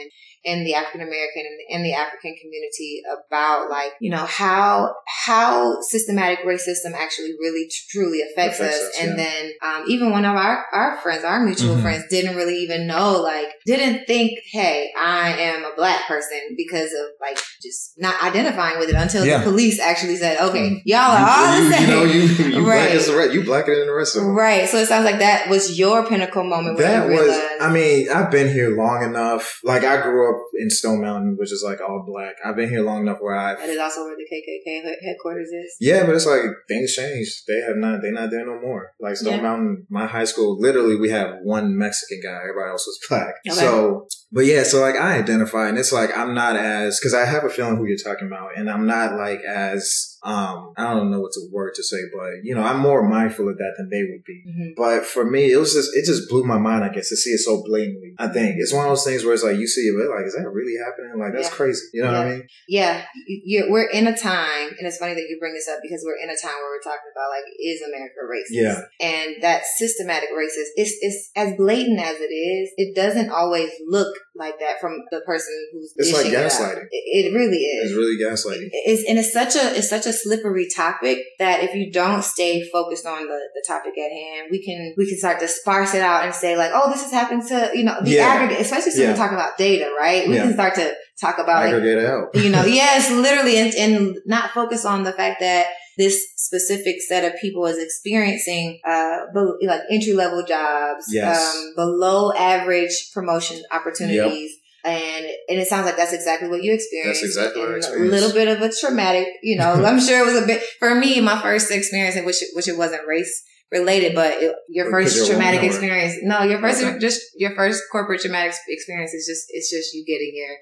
[SPEAKER 1] in the African American and in the African community about like you know how how systematic racism actually really truly affects,
[SPEAKER 2] Affects
[SPEAKER 1] us,
[SPEAKER 2] us,
[SPEAKER 1] and
[SPEAKER 2] yeah.
[SPEAKER 1] then um, even one of our our friends, our mutual
[SPEAKER 2] Mhm.
[SPEAKER 1] friends, didn't really even know like didn't think, hey, I am a black person because of like just not identifying with it until
[SPEAKER 2] Yeah.
[SPEAKER 1] the police actually said, okay, y'all are all
[SPEAKER 2] you,
[SPEAKER 1] the same.
[SPEAKER 2] you know, you, you
[SPEAKER 1] Right.
[SPEAKER 2] black as the rest. You blacker than the rest of them.
[SPEAKER 1] Right. So it sounds like that was your pinnacle moment
[SPEAKER 2] That was,
[SPEAKER 1] realized.
[SPEAKER 2] I mean, I've been here long enough. Like, I grew up in Stone Mountain, which is like all black. I've been here long enough where I've,
[SPEAKER 1] that is also where the KKK headquarters is.
[SPEAKER 2] yeah, but it's like things changed. They have not, they're not there no more. Like Stone
[SPEAKER 1] Yeah.
[SPEAKER 2] Mountain, my high school, literally we have one Mexican guy. Everybody else was black.
[SPEAKER 1] Okay.
[SPEAKER 2] So, but yeah, so like I identify and it's like I'm not as, cause I have a feeling who you're talking about and I'm not like as, um, I don't know what's a word to say, but you know, I'm more mindful of that than they would be.
[SPEAKER 1] hmm
[SPEAKER 2] But for me, it was just it just blew my mind. I guess to see it so blatantly. I think it's one of those things where it's like you see it, like, is that really happening? Like that's
[SPEAKER 1] Yeah.
[SPEAKER 2] crazy. You know what I mean?
[SPEAKER 1] Yeah, you, you, we're in a time, and it's funny that you bring this up because we're in a time where we're talking about like, is America racist?
[SPEAKER 2] Yeah.
[SPEAKER 1] And that systematic racist, it's, it's as blatant as it is, it doesn't always look like that from the person who's
[SPEAKER 2] It's like
[SPEAKER 1] it
[SPEAKER 2] gaslighting.
[SPEAKER 1] It, it really is.
[SPEAKER 2] It's really gaslighting.
[SPEAKER 1] It's and it's such a it's such a slippery topic that if you don't stay focused on the, the topic at hand, we can we can start to sparse it out and say like, oh, this has happened to you know the
[SPEAKER 2] Yeah.
[SPEAKER 1] aggregate, especially since
[SPEAKER 2] Yeah.
[SPEAKER 1] we talk about data, right? We
[SPEAKER 2] Yeah.
[SPEAKER 1] can start to talk about like
[SPEAKER 2] Aggregate out.
[SPEAKER 1] you know, yes, literally, and, and not focus on the fact that this specific set of people is experiencing uh be- like entry level jobs,
[SPEAKER 2] Yes.
[SPEAKER 1] um, below average promotion opportunities. And and it sounds like that's exactly what you experienced.
[SPEAKER 2] That's exactly what I experienced.
[SPEAKER 1] A little bit of a traumatic, you know. I'm sure it was a bit for me. My first experience, which which it wasn't race related, but it, your first traumatic experience. No, your first
[SPEAKER 2] Okay.
[SPEAKER 1] just your first corporate traumatic experience is just it's just you getting your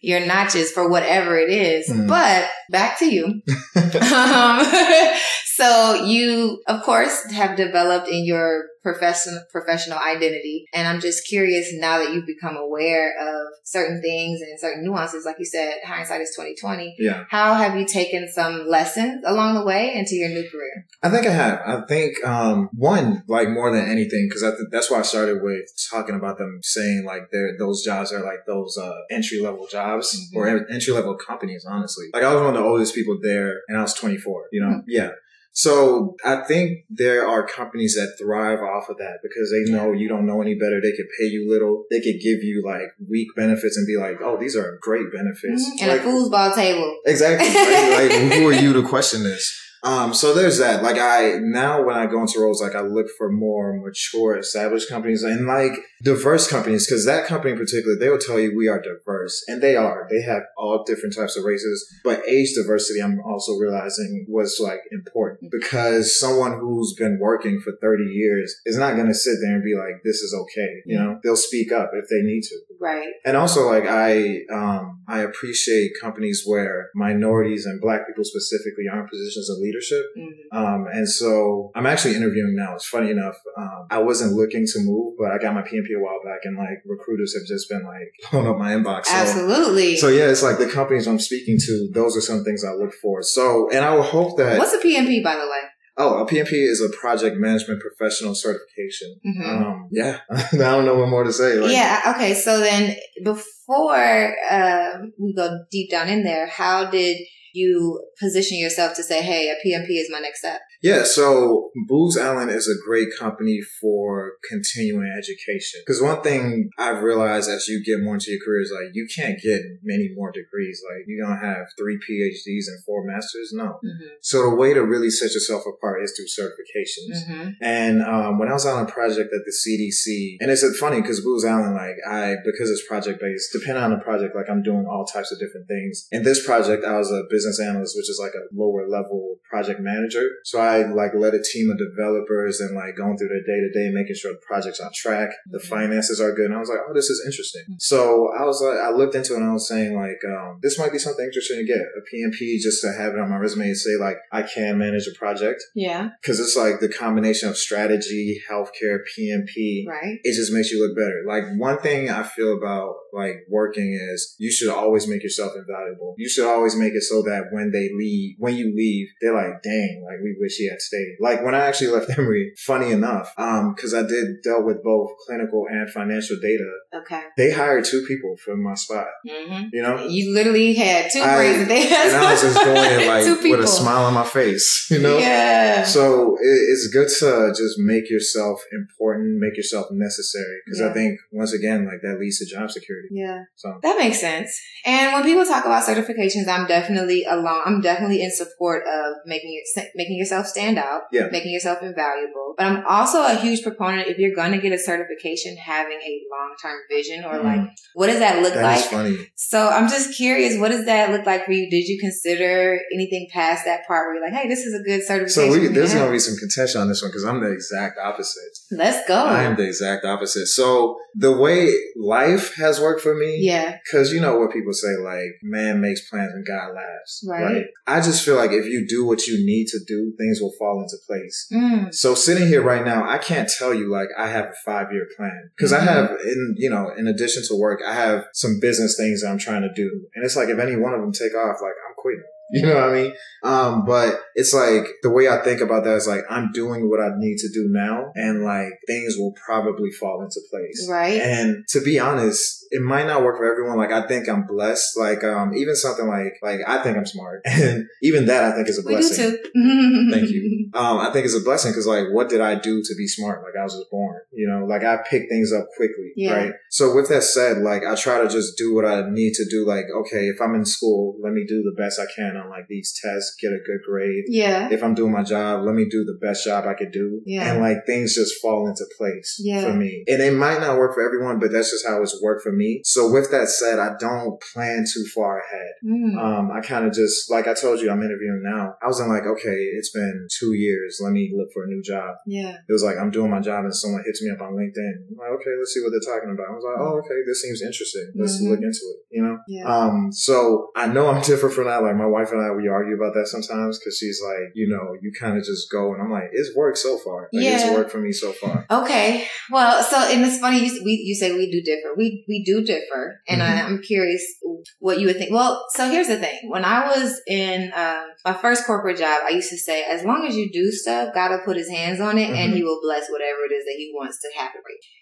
[SPEAKER 1] your notches for whatever it is.
[SPEAKER 2] Mhm.
[SPEAKER 1] But back to you. um, so you, of course, have developed in your professional professional identity, and I'm just curious now that you've become aware of certain things and certain nuances. Like you said, hindsight is twenty twenty.
[SPEAKER 2] Yeah.
[SPEAKER 1] How have you taken some lessons along the way into your new career?
[SPEAKER 2] I think I have. I think um, one like more than anything because th- that's why I started with talking about them saying like they're those jobs are like those uh, entry level jobs
[SPEAKER 1] Mhm.
[SPEAKER 2] or entry level companies. Honestly, like I was one of the oldest people there, and I was 24. You know,
[SPEAKER 1] Mhm.
[SPEAKER 2] yeah. So I think there are companies that thrive off of that because they know you don't know any better. They could pay you little. They could give you like weak benefits and be like, "Oh, these are great benefits." Mm-hmm.
[SPEAKER 1] And
[SPEAKER 2] Like,
[SPEAKER 1] a foosball table.
[SPEAKER 2] Exactly. Like, like, who are you to question this? Um, so there's that. Like I now when I go into roles, like I look for more mature, established companies and like diverse companies, because that company in particular, they will tell you we are diverse, and they are. They have all different types of races, but age diversity, I'm also realizing was like important because someone who's been working for 30 years is not going to sit there and be like, "This is okay." You know, they'll speak up if they need to.
[SPEAKER 1] Right.
[SPEAKER 2] And also, like I, um, I appreciate companies where minorities and Black people specifically are in positions of leadership.
[SPEAKER 1] Mm-hmm.
[SPEAKER 2] Um, and so I'm actually interviewing now. It's funny enough. Um, I wasn't looking to move, but I got my PMP a while back, and like recruiters have just been like blowing up my inbox. So,
[SPEAKER 1] Absolutely.
[SPEAKER 2] so yeah, it's like the companies I'm speaking to. Those are some things I look for. So, and I will hope that.
[SPEAKER 1] What's a PMP, by the way?
[SPEAKER 2] Oh, a PMP is a project management professional certification.
[SPEAKER 1] Mhm.
[SPEAKER 2] Um, yeah, I don't know what more to say. Like,
[SPEAKER 1] yeah. Okay. So then, before um, we go deep down in there, how did you position yourself to say, "Hey, a PMP is my next step"?
[SPEAKER 2] Yeah, so Booz Allen is a great company for continuing education. Because one thing I've realized as you get more into your career is like you can't get many more degrees. Like you're gonna have three PhDs and four masters. No.
[SPEAKER 1] Mm-hmm.
[SPEAKER 2] So the way to really set yourself apart is through certifications.
[SPEAKER 1] Mm-hmm.
[SPEAKER 2] And um, when I was on a project at the CDC, and it's funny because Booz Allen, like I, because it's project based, depending on the project, like I'm doing all types of different things. In this project, I was a business analyst, which is like a lower level project manager. So I like led a team of developers and like going through their day to day, making sure the project's on track, the
[SPEAKER 1] Mhm.
[SPEAKER 2] finances are good. And I was like, oh, this is interesting.
[SPEAKER 1] Mhm.
[SPEAKER 2] So I was like, I looked into it and I was saying like, um, this might be something interesting to get a PMP just to have it on my resume and say like, I can manage a project
[SPEAKER 1] Yeah.
[SPEAKER 2] because it's like the combination of strategy, healthcare, PMP.
[SPEAKER 1] Right.
[SPEAKER 2] It just makes you look better. Like one thing I feel about like working is you should always make yourself invaluable. You should always make it so that when they leave, when you leave, they're like, dang, like we wish he had stayed. Like when I actually left Emory, funny enough, um, cause I did dealt with both clinical and financial data.
[SPEAKER 1] Okay.
[SPEAKER 2] They hired two people for my spot,
[SPEAKER 1] Mm-hmm.
[SPEAKER 2] you know?
[SPEAKER 1] You literally had two
[SPEAKER 2] I-
[SPEAKER 1] brains.
[SPEAKER 2] And I was just doing it like with a smile on my face, you know?
[SPEAKER 1] Yeah.
[SPEAKER 2] So it, it's good to just make yourself important, make yourself necessary. Because
[SPEAKER 1] Yeah.
[SPEAKER 2] I think once again, like that leads to job security.
[SPEAKER 1] yeah.
[SPEAKER 2] So
[SPEAKER 1] That makes sense. And when people talk about certifications, I'm definitely along. I'm definitely in support of making it, making yourself stand out,
[SPEAKER 2] Yeah.
[SPEAKER 1] making yourself invaluable. But I'm also a huge proponent if you're going to get a certification, having a long term vision or
[SPEAKER 2] Mm.
[SPEAKER 1] like, what does that look
[SPEAKER 2] that
[SPEAKER 1] like?
[SPEAKER 2] funny.
[SPEAKER 1] So I'm just curious, what does that look like for you? Did you consider anything past that part where you're like, hey, this is a good certification?
[SPEAKER 2] So we, there's gonna be some contention on this one because I'm the exact opposite.
[SPEAKER 1] Let's go.
[SPEAKER 2] I am the exact opposite. So the way life has worked for me,
[SPEAKER 1] yeah.
[SPEAKER 2] Because you know what people say, like, man makes plans and God laughs.
[SPEAKER 1] Right.
[SPEAKER 2] I just feel like if you do what you need to do, things will fall into place.
[SPEAKER 1] Mm.
[SPEAKER 2] So sitting here right now, I can't tell you like I have a five year plan because I
[SPEAKER 1] Mhm.
[SPEAKER 2] have in you know in addition to work, I have some business things that I'm trying to do, and it's like if any one of them take off, like I'm quitting. You know what I mean? Um, but it's like the way I think about that is like I'm doing what I need to do now, and like things will probably fall into place.
[SPEAKER 1] Right.
[SPEAKER 2] And to be honest, it might not work for everyone. Like I think I'm blessed. Like um, even something like like I think I'm smart, and even that I think is a blessing.
[SPEAKER 1] do too.
[SPEAKER 2] Thank you. Um, I think it's a blessing because like, what did I do to be smart? Like I was just born, you know, like I pick things up quickly,
[SPEAKER 1] Yeah.
[SPEAKER 2] right? So with that said, like I try to just do what I need to do. Like, okay, if I'm in school, let me do the best I can on like these tests, get a good grade.
[SPEAKER 1] yeah.
[SPEAKER 2] If I'm doing my job, let me do the best job I could do.
[SPEAKER 1] Yeah.
[SPEAKER 2] And like things just fall into place
[SPEAKER 1] Yeah.
[SPEAKER 2] for me. And it might not work for everyone, but that's just how it's worked for me. So with that said, I don't plan too far ahead.
[SPEAKER 1] Mm.
[SPEAKER 2] Um, I kind of just, like I told you, I'm interviewing now. I wasn't like, okay, it's been two years. Let me look for a new job.
[SPEAKER 1] yeah.
[SPEAKER 2] It was like, I'm doing my job and someone hits me up on LinkedIn. I'm like, okay, let's see what they're talking about. I was like, oh, okay, this seems interesting. Let's
[SPEAKER 1] Mhm.
[SPEAKER 2] look into it, you know?
[SPEAKER 1] Yeah.
[SPEAKER 2] Um, so I know I'm different from that. Like my wife and I, we argue about that sometimes because she's like, you know, you kind of just go and I'm like, it's worked so far. Like
[SPEAKER 1] Yeah.
[SPEAKER 2] it's worked for me so far.
[SPEAKER 1] Okay. Well, so and it's funny you we you say we do differ. We we do differ, and I,
[SPEAKER 2] Mhm.
[SPEAKER 1] I'm curious what you would think. Well, so here's the thing. When I was in um, my first corporate job, I used to say, as long as you do stuff, God will put His hands on it, and
[SPEAKER 2] Mhm.
[SPEAKER 1] He will bless whatever it is that He wants to happen.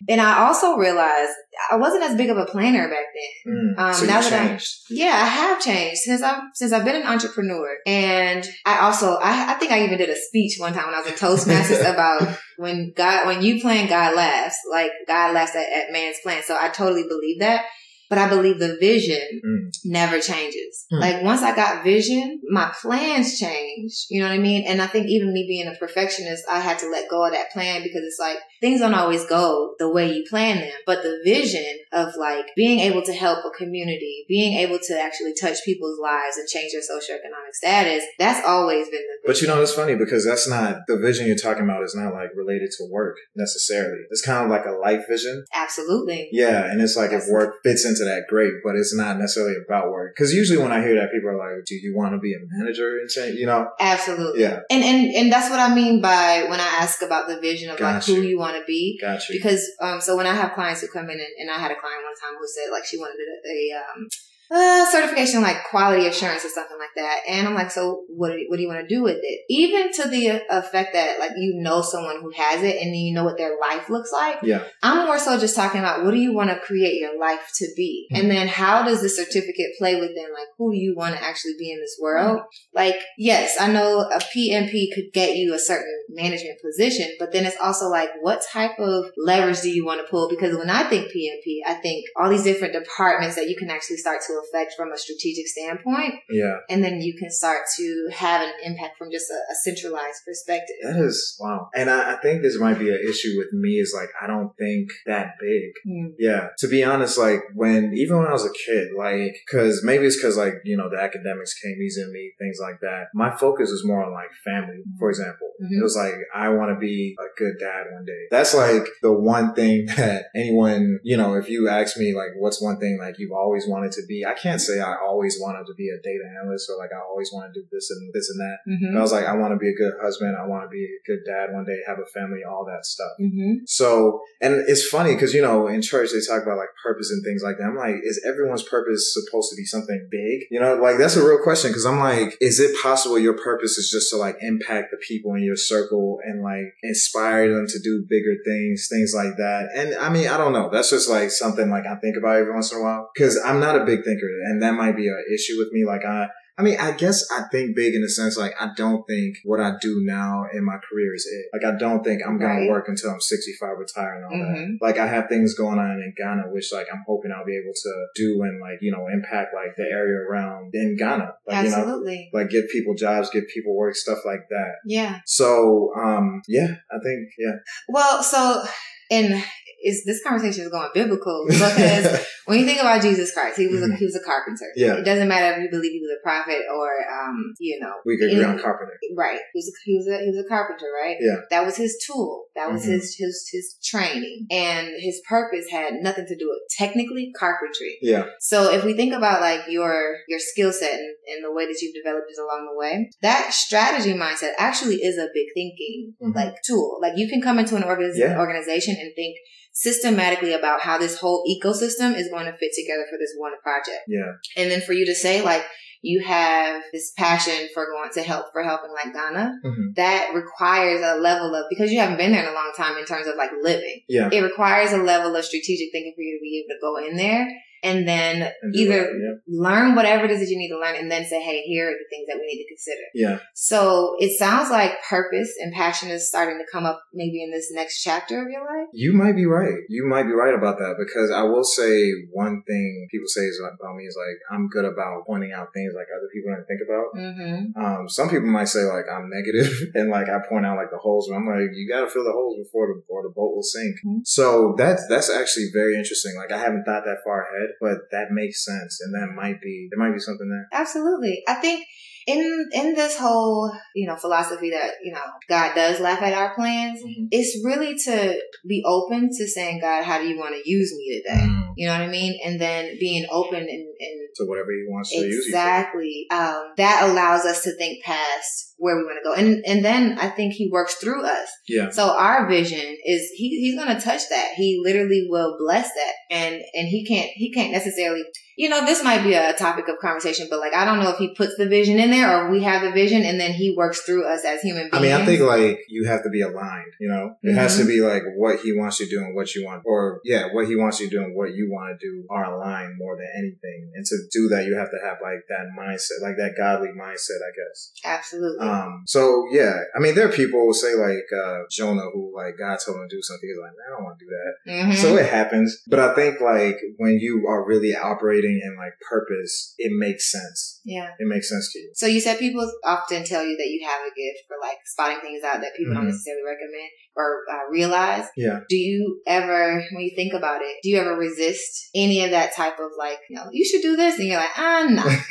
[SPEAKER 1] And I also realized I wasn't as big of a planner back then.
[SPEAKER 2] Mm.
[SPEAKER 1] Um,
[SPEAKER 2] so you
[SPEAKER 1] now that I-
[SPEAKER 2] changed.
[SPEAKER 1] Yeah, I have changed since I'm since I've been an entrepreneur, and I also I, I think I even did a speech one time when I was in Toastmasters about when God when you plan, God laughs. Like God laughs at, at man's plan. So I totally believe that. But I believe the vision
[SPEAKER 2] Mm.
[SPEAKER 1] never changes.
[SPEAKER 2] Hmm.
[SPEAKER 1] Like once I got vision, my plans changed. You know what I mean? And I think even me being a perfectionist, I had to let go of that plan because it's like things don't always go the way you plan them. But the vision of like being able to help a community, being able to actually touch people's lives and change their socioeconomic status, that's always been the
[SPEAKER 2] But you know, it's funny because that's not the vision you're talking about is not like related to work necessarily. It's kind of like a life vision.
[SPEAKER 1] Absolutely.
[SPEAKER 2] Yeah. And it's like if work fits into that, great, but it's not necessarily about work. Cause usually when I hear that, people are like, do you want to be a manager and say, you know,
[SPEAKER 1] Absolutely.
[SPEAKER 2] yeah,
[SPEAKER 1] And, and, and that's what I mean by when I ask about the vision of like who you want to be.
[SPEAKER 2] got you.
[SPEAKER 1] because um so when I have clients who come in and, and I had a client one time who said like she wanted a, a um uh, certification like quality assurance or something like that, and I'm like, so what? Do you, what do you want to do with it? Even to the effect that like you know someone who has it and then you know what their life looks like.
[SPEAKER 2] Yeah.
[SPEAKER 1] I'm more so just talking about what do you want to create your life to be,
[SPEAKER 2] Mhm.
[SPEAKER 1] and then how does the certificate play within like who you want to actually be in this world. Like, yes, I know a PMP could get you a certain management position, but then it's also like, what type of leverage do you want to pull? Because when I think PMP, I think all these different departments that you can actually start to affect from a strategic standpoint,
[SPEAKER 2] Yeah.
[SPEAKER 1] and then you can start to have an impact from just a, a centralized perspective.
[SPEAKER 2] That is, wow. And I, I think this might be an issue with me is like, I don't think that big.
[SPEAKER 1] Hmm.
[SPEAKER 2] Yeah. To be honest, like when, even when I was a kid, like, cause maybe it's cause like, you know, the academics came easy to me, things like that. My focus was more on like family, for example.
[SPEAKER 1] Mhm.
[SPEAKER 2] It was like, I want to be a good dad one day. That's like the one thing that anyone, you know, if you ask me like, what's one thing like you've always wanted to be, I can't say I always wanted to be a data analyst or like I always want to do this and this and that.
[SPEAKER 1] Mm-hmm.
[SPEAKER 2] And I was like, I want to be a good husband. I want to be a good dad one day, have a family, all that stuff.
[SPEAKER 1] Mm-hmm.
[SPEAKER 2] So, and it's funny because, you know, in church, they talk about like purpose and things like that. I'm like, is everyone's purpose supposed to be something big? You know, like that's a real question because I'm like, is it possible your purpose is just to like impact the people in your circle and like inspire them to do bigger things, things like that? And I mean, I don't know. That's just like something like I think about every once in a while because I'm not a big thinker and that might be an issue with me. Like I, I mean, I guess I think big in the sense like I don't think what I do now in my career is it. Like I don't think I'm gonna
[SPEAKER 1] Right.
[SPEAKER 2] work until I'm 65, retire and all that.
[SPEAKER 1] Mhm.
[SPEAKER 2] Like I have things going on in Ghana, which like I'm hoping I'll be able to do and like you know impact like the area around in Ghana. Like you know,
[SPEAKER 1] Absolutely.
[SPEAKER 2] like give people jobs, give people work, stuff like that.
[SPEAKER 1] Yeah.
[SPEAKER 2] So um yeah, I think yeah.
[SPEAKER 1] Well, so and is this conversation is going biblical because when you think about Jesus Christ, he was a,
[SPEAKER 2] Mhm.
[SPEAKER 1] he was a carpenter.
[SPEAKER 2] Yeah.
[SPEAKER 1] It doesn't matter if you believe he was a prophet or um, you know,
[SPEAKER 2] We could agree on carpenter.
[SPEAKER 1] right. He was a, he was a he was a carpenter, right?
[SPEAKER 2] Yeah.
[SPEAKER 1] That was his tool. That was
[SPEAKER 2] Mhm.
[SPEAKER 1] his his his training, and his purpose had nothing to do with technically carpentry.
[SPEAKER 2] Yeah.
[SPEAKER 1] So if we think about like your your skill set and, and the way that you've developed it along the way, that strategy mindset actually is a big thinking
[SPEAKER 2] Mhm.
[SPEAKER 1] like tool. Like you can come into an organiz-
[SPEAKER 2] Yeah.
[SPEAKER 1] organization and think systematically about how this whole ecosystem is going to fit together for this one project.
[SPEAKER 2] Yeah.
[SPEAKER 1] And then for you to say like you have this passion for going to help for helping like Ghana,
[SPEAKER 2] Mhm.
[SPEAKER 1] that requires a level of because you haven't been there in a long time in terms of like living.
[SPEAKER 2] Yeah.
[SPEAKER 1] It requires a level of strategic thinking for you to be able to go in there and then
[SPEAKER 2] And
[SPEAKER 1] either
[SPEAKER 2] that, yeah.
[SPEAKER 1] learn whatever it is that you need to learn and then say, hey, here are the things that we need to consider.
[SPEAKER 2] Yeah.
[SPEAKER 1] So it sounds like purpose and passion is starting to come up maybe in this next chapter of your life.
[SPEAKER 2] You might be right. You might be right about that because I will say one thing people say is about me is like I'm good about pointing out things like other people don't think about.
[SPEAKER 1] Mm-hmm.
[SPEAKER 2] Um, some people might say like I'm negative and like I point out like the holes, but I'm like, you gotta fill the holes before the, before the boat will sink.
[SPEAKER 1] Mhm.
[SPEAKER 2] So that's, that's actually very interesting. Like I haven't thought that far ahead, but that makes sense. And that might be, there might be something there.
[SPEAKER 1] Absolutely. I think in in this whole, you know, philosophy that, you know, God does laugh at our plans,
[SPEAKER 2] Mhm.
[SPEAKER 1] it's really to be open to saying, God, how do you want to use me today?
[SPEAKER 2] Mm.
[SPEAKER 1] You know what I mean? And then being open and, and
[SPEAKER 2] So whatever he wants to use
[SPEAKER 1] exactly. Um, that allows us to think past where we want to go. And and then i think he works through us.
[SPEAKER 2] Yeah.
[SPEAKER 1] so our vision is he, he's going to touch that. He literally will bless that. And and he can't he can't necessarily you know, this might be a topic of conversation, but like, I don't know if he puts the vision in there or we have the vision and then he works through us as human beings.
[SPEAKER 2] I mean, I think like you have to be aligned, you know, it mm-hmm. has to mm-hmm. be like what he wants you to do and what you want, or yeah, what he wants you to do and what you want to do are aligned more than anything. And to do that, you have to have like that mindset, like that godly mindset, I guess.
[SPEAKER 1] Absolutely.
[SPEAKER 2] Um, so yeah, I mean, there are people who say like, uh, Jonah who like God told him to do something. He's like, I don't want to do that. Mm-hmm. So it happens. But I think like when you are really operating in like purpose, it makes sense.
[SPEAKER 1] Yeah.
[SPEAKER 2] It makes sense to you.
[SPEAKER 1] So you said people often tell you that you have a gift for like spotting things out that people mm-hmm. don't necessarily recommend or uh, realize.
[SPEAKER 2] Yeah.
[SPEAKER 1] Do you ever, when you think about it, do you ever resist any of that type of like, you know, you should do this, and you're like, ah, no.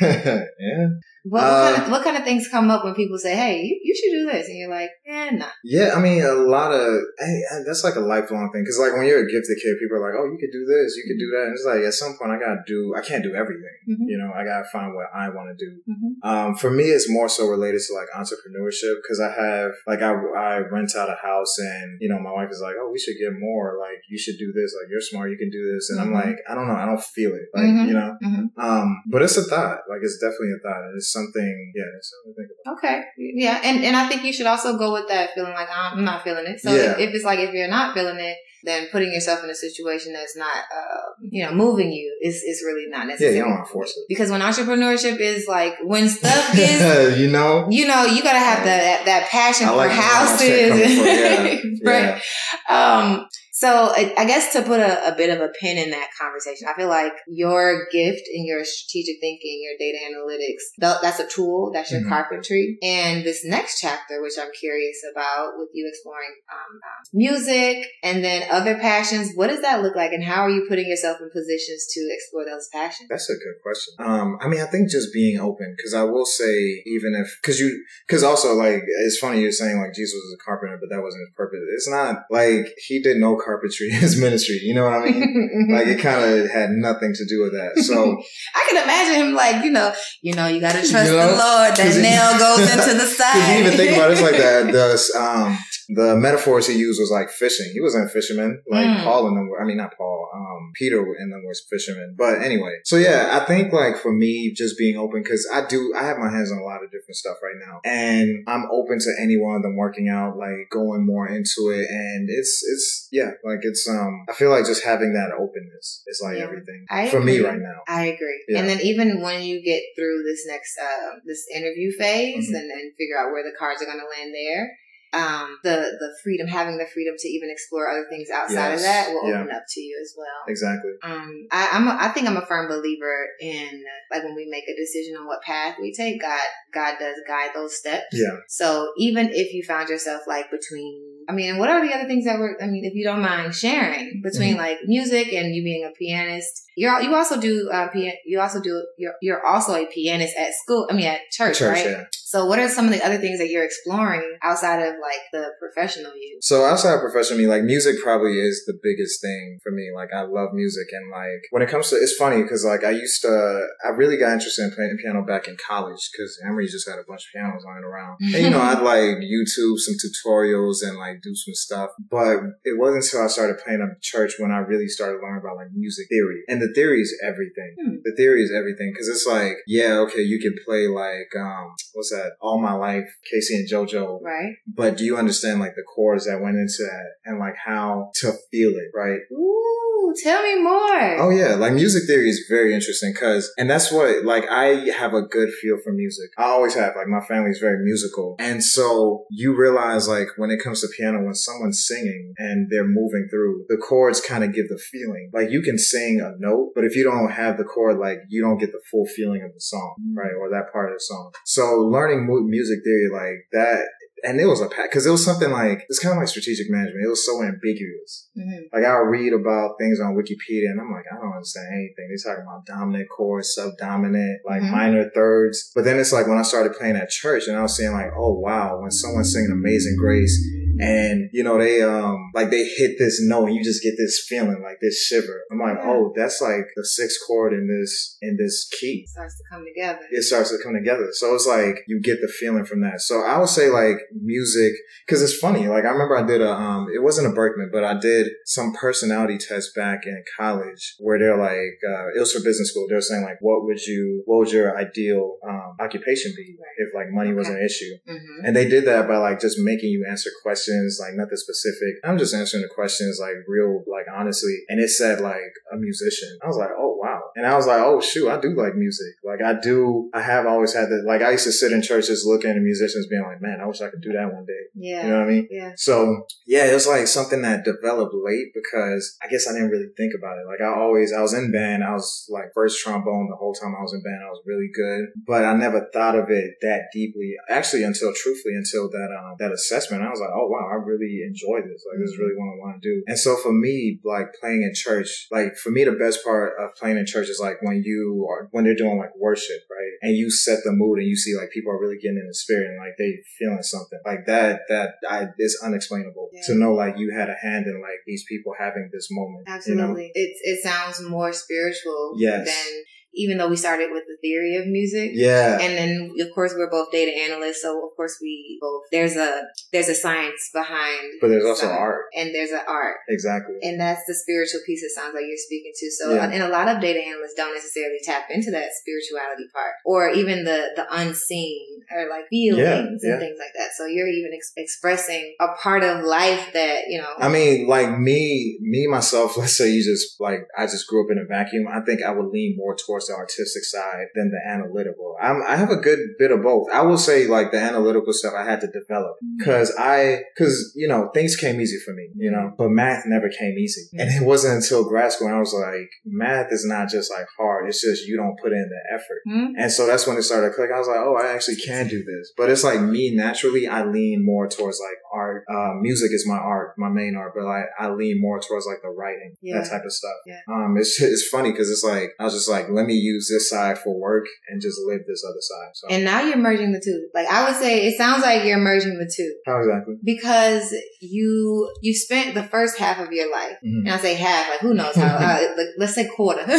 [SPEAKER 2] yeah.
[SPEAKER 1] What, what, kind of, um, what kind of things come up when people say, "Hey, you, you should do this," and you're like, "Eh, nah."
[SPEAKER 2] Yeah, I mean, a lot of hey, that's like a lifelong thing because, like, when you're a gifted kid, people are like, "Oh, you could do this, you could do that," and it's like at some point, I gotta do. I can't do everything. Mm-hmm. You know, I gotta find what I want to do. Mm-hmm. Um, for me, it's more so related to like entrepreneurship because I have like I I rent out a house and you know my wife is like, "Oh, we should get more. Like, you should do this. Like, you're smart, you can do this," and mm-hmm. I'm like, I don't know, I don't feel it. Like, mm-hmm. you know, mm-hmm. um, but it's a thought. Like, it's definitely a thought. and It's something. Yeah it's something to think about
[SPEAKER 1] Okay. Yeah. And, and I think you should also go with that feeling like I'm not feeling it. So yeah. if, if, it's like, if you're not feeling it, then putting yourself in a situation that's not, uh, you know, moving you is, is really not necessary.
[SPEAKER 2] Yeah, you don't want to force it.
[SPEAKER 1] Because when entrepreneurship is like, when stuff is,
[SPEAKER 2] you know,
[SPEAKER 1] you know, you gotta have that, that passion for houses. For, yeah. right. Yeah. Um, so I, guess to put a, a, bit of a pin in that conversation, I feel like your gift and your strategic thinking, your data analytics, that's a tool. That's your mm-hmm. carpentry. And this next chapter, which I'm curious about with you exploring um, uh, music and then other passions, what does that look like? And how are you putting yourself in positions to explore those passions?
[SPEAKER 2] That's a good question. Um, I mean, I think just being open, because I will say, even if, because you, because also like, it's funny you're saying like Jesus was a carpenter, but that wasn't his purpose. It's not like he did no carpentry his ministry. You know what I mean? like it kind of had nothing to do with that. So
[SPEAKER 1] I can imagine him like, you know, you know, you got to trust you know, the Lord. That nail goes into the side.
[SPEAKER 2] Cause you even think about it, it's like that. The, um, the metaphors he used was like fishing. He wasn't a fisherman. Like mm. Paul and them were, I mean, not Paul, um, Peter and them was fishermen. But anyway, so yeah, I think like for me, just being open, cause I do, I have my hands on a lot of different stuff right now and I'm open to any one of them working out, like going more into it. And it's, it's, yeah, like it's, um, I feel like just having that openness is like yeah. everything I for agree. me right now.
[SPEAKER 1] I agree. Yeah. And then even when you get through this next, uh, this interview phase mm-hmm. and then figure out where the cards are going to land there, um, the the freedom, having the freedom to even explore other things outside yes. of that will yeah. open up to you as well.
[SPEAKER 2] Exactly.
[SPEAKER 1] Um, I, I'm a, I think I'm a firm believer in like when we make a decision on what path we take, God God does guide those steps.
[SPEAKER 2] Yeah.
[SPEAKER 1] So even if you found yourself like between, I mean, what are the other things that were? I mean, if you don't mind sharing between mm-hmm. like music and you being a pianist, you're you also do uh, pian- you also do you're you're also a pianist at school. I mean, at church, church right? Yeah. So what are some of the other things that you're exploring outside of like the professional you?
[SPEAKER 2] So outside of professional me, like music probably is the biggest thing for me. Like I love music and like when it comes to, it's funny because like I used to, I really got interested in playing piano back in college because Emory just had a bunch of pianos lying around. And you know, I'd like YouTube some tutorials and like do some stuff. But it wasn't until I started playing at church when I really started learning about like music theory. And the theory is everything. Hmm. The theory is everything because it's like, yeah, okay, you can play like, um, what's that? That all my life, K-Ci and JoJo.
[SPEAKER 1] Right.
[SPEAKER 2] But do you understand like the chords that went into that and like how to feel it, right?
[SPEAKER 1] Ooh, tell me more.
[SPEAKER 2] Oh yeah, like music theory is very interesting because, and that's what, like I have a good feel for music. I always have, like my family is very musical. And so you realize like when it comes to piano, when someone's singing and they're moving through, the chords kind of give the feeling. Like you can sing a note, but if you don't have the chord, like you don't get the full feeling of the song, mm-hmm. right? Or that part of the song. So learn learning music theory like that and it was a pack because it was something like it's kind of like strategic management. It was so ambiguous. Mm-hmm. Like I'll read about things on Wikipedia and I'm like, I don't understand anything. They're talking about dominant chords, subdominant, like mm-hmm. minor thirds. But then it's like when I started playing at church and I was saying like, oh wow, when someone's singing Amazing Grace and you know they um like they hit this note and you just get this feeling like this shiver. I'm like,
[SPEAKER 1] Yeah.
[SPEAKER 2] oh, that's like the sixth chord in this in this key.
[SPEAKER 1] It starts to come together.
[SPEAKER 2] It starts to come together. So it's like you get the feeling from that. So I would say like music because it's funny. Like I remember I did a um it wasn't a Birkman, but I did some personality test back in college where they're like uh, it was for business school. They're saying like what would you what would your ideal um, occupation be if like money was an issue?
[SPEAKER 1] hmm
[SPEAKER 2] And they did that by like just making you answer questions, like nothing specific. I'm just answering the questions like real, like honestly. And it said like a musician. I was like, oh. And I was like, oh shoot, I do like music. Like I do, I have always had that. Like I used to sit in churches looking at musicians being like, man, I wish I could do that one day.
[SPEAKER 1] Yeah.
[SPEAKER 2] You know what I mean?
[SPEAKER 1] Yeah.
[SPEAKER 2] So yeah, it was like something that developed late because I guess I didn't really think about it. Like I always, I was in band. I was like first trombone the whole time I was in band. I was really good, but I never thought of it that deeply. Actually, until truthfully, until that um that assessment, I was like, oh wow, I really enjoy this. Like this is really what I want to do. And so for me, like playing in church, like for me, the best part of playing in church is like when you are when they're doing like worship, right? And you set the mood and you see like people are really getting in the spirit and like they feeling something like that. That I is unexplainable
[SPEAKER 1] Yeah.
[SPEAKER 2] to know like you had a hand in like these people having this moment. You know?
[SPEAKER 1] Absolutely. It it sounds more spiritual
[SPEAKER 2] Yes.
[SPEAKER 1] than even though we started with the theory of music.
[SPEAKER 2] Yeah.
[SPEAKER 1] And then of course we're both data analysts, so of course we both there's a there's a science behind
[SPEAKER 2] But there's also
[SPEAKER 1] some-
[SPEAKER 2] art.
[SPEAKER 1] and there's an art.
[SPEAKER 2] Exactly.
[SPEAKER 1] And that's the spiritual piece it sounds like you're speaking to. So,
[SPEAKER 2] Yeah.
[SPEAKER 1] and a lot of data analysts don't necessarily tap into that spirituality part or even the, the unseen or like feelings
[SPEAKER 2] yeah.
[SPEAKER 1] and things like that. So you're even ex- expressing a part of life that, you know,
[SPEAKER 2] I mean, like me, me myself. Let's say you just like I just grew up in a vacuum. I think I would lean more towards the artistic side than the analytical. I'm, I have a good bit of both. I will say like the analytical stuff I had to develop because I because you know things came easy for me, you know, but math never came easy, and it wasn't until grad school when I was like, math is not just like hard. It's just you don't put in the effort.
[SPEAKER 1] Hmm?
[SPEAKER 2] And so that's when it started clicking. I was like, oh, I actually can do this. But it's like me naturally, I lean more towards like art. Uh, music is my art, my main art, but like I lean more towards like the writing,
[SPEAKER 1] Yeah.
[SPEAKER 2] that type of stuff.
[SPEAKER 1] Yeah.
[SPEAKER 2] Um, it's it's funny because it's like I was just like, let me use this side for work and just live this other side. So
[SPEAKER 1] and now you're merging the two. Like I would say, it sounds like you're merging the two
[SPEAKER 2] how exactly?
[SPEAKER 1] because you, you spent the first half of your life
[SPEAKER 2] Mhm.
[SPEAKER 1] and I say half, like who knows how, uh, like, let's say quarter.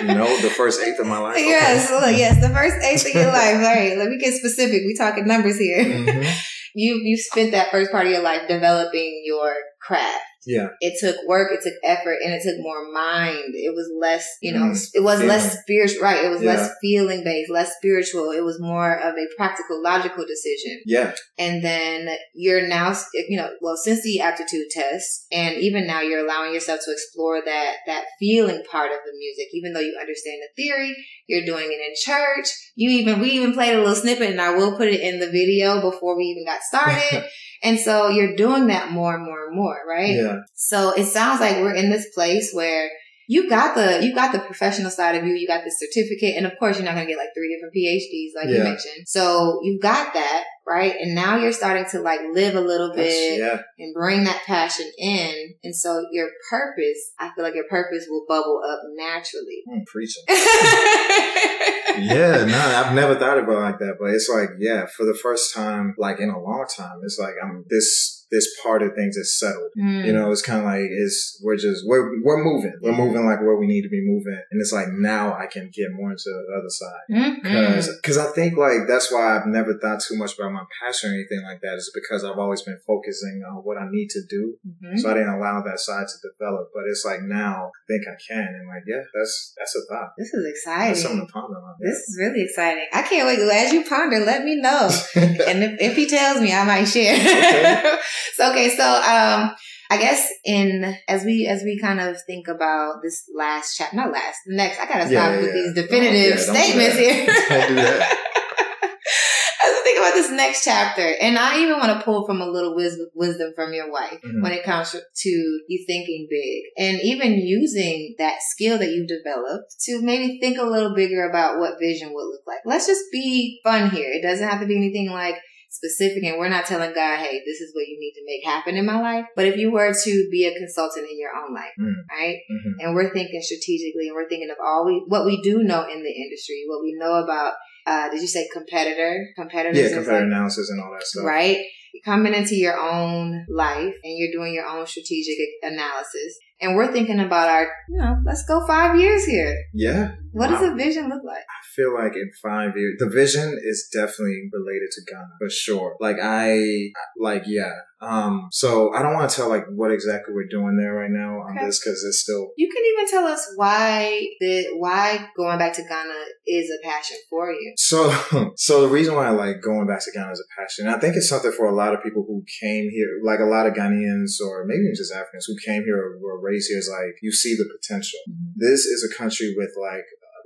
[SPEAKER 2] You know, the first eighth of my life. Okay.
[SPEAKER 1] Yes, yes, the first eighth of your life. All right, let me get specific. We talking numbers here.
[SPEAKER 2] Mhm.
[SPEAKER 1] You you spent that first part of your life developing your craft.
[SPEAKER 2] Yeah.
[SPEAKER 1] It took work, it took effort, and it took more mind. It was less, you know,
[SPEAKER 2] Mm,
[SPEAKER 1] it was less spiritual. Right, it was
[SPEAKER 2] Yeah.
[SPEAKER 1] less feeling based, less spiritual. It was more of a practical, logical decision.
[SPEAKER 2] Yeah.
[SPEAKER 1] And then you're now, you know, well, since the aptitude test, and even now you're allowing yourself to explore that that feeling part of the music, even though you understand the theory. You're doing it in church. You even we even played a little snippet, and I will put it in the video before we even got started. and so you're doing that more and more and more, right?
[SPEAKER 2] Yeah.
[SPEAKER 1] So it sounds like we're in this place where you got the you got the professional side of you, you got the certificate, and of course you're not gonna get like three different PhDs like you mentioned. So you've got that, right? And now you're starting to like live a little bit
[SPEAKER 2] yeah.
[SPEAKER 1] and bring that passion in. And so your purpose, I feel like your purpose will bubble up naturally.
[SPEAKER 2] I'm preaching. yeah, no, I've never thought about it like that, but it's like, yeah, for the first time, like in a long time, it's like I'm this this part of things is settled.
[SPEAKER 1] Mm.
[SPEAKER 2] You know, it's kind of like it's we're just we're we're moving, we're moving like where we need to be moving, and it's like now I can get more into the other side.
[SPEAKER 1] Mhm.
[SPEAKER 2] Cause, cause I think like that's why I've never thought too much about my passion or anything like that is because I've always been focusing on what I need to do.
[SPEAKER 1] Mhm.
[SPEAKER 2] So I didn't allow that side to develop. But it's like now I think I can. And like, yeah, that's, that's a thought.
[SPEAKER 1] This is exciting.
[SPEAKER 2] That's something to ponder on.
[SPEAKER 1] This is really exciting. I can't wait. As you ponder, let me know. and if, if he tells me, I might share.
[SPEAKER 2] Okay.
[SPEAKER 1] so okay, so um, I guess in as we as we kind of think about this last chapter, not last, next. I gotta stop
[SPEAKER 2] Yeah,
[SPEAKER 1] with
[SPEAKER 2] yeah.
[SPEAKER 1] these
[SPEAKER 2] Don't-
[SPEAKER 1] definitive
[SPEAKER 2] don't do
[SPEAKER 1] statements
[SPEAKER 2] that.
[SPEAKER 1] here.
[SPEAKER 2] Don't do that.
[SPEAKER 1] As we think about this next chapter, and I even want to pull from a little wis- wisdom from your wife
[SPEAKER 2] Mhm.
[SPEAKER 1] when it comes to you thinking big and even using that skill that you've developed to maybe think a little bigger about what vision would look like. Let's just be fun here. It doesn't have to be anything like specific and we're not telling God, hey, this is what you need to make happen in my life. But if you were to be a consultant in your own life,
[SPEAKER 2] Mm.
[SPEAKER 1] right?
[SPEAKER 2] Mhm.
[SPEAKER 1] And we're thinking strategically and we're thinking of all we what we do know in the industry, what we know about uh did you say competitor? Competitors
[SPEAKER 2] Yeah,
[SPEAKER 1] like-
[SPEAKER 2] analysis and all that stuff.
[SPEAKER 1] right? You're coming into your own life and you're doing your own strategic analysis. And we're thinking about our, you know, let's go five years here.
[SPEAKER 2] Yeah.
[SPEAKER 1] What does a vision look like?
[SPEAKER 2] I feel like in five years, the vision is definitely related to Ghana for sure. Like I, like yeah. Um, so I don't want to tell like what exactly we're doing there right now on
[SPEAKER 1] Okay.
[SPEAKER 2] this because it's still
[SPEAKER 1] You can even tell us why the why going back to Ghana is a passion for you.
[SPEAKER 2] So, so the reason why I like going back to Ghana is a passion. I think it's something for a lot of people who came here, like a lot of Ghanaians or maybe even just Africans who came here or were raised here. Is like you see the potential. This is a country with like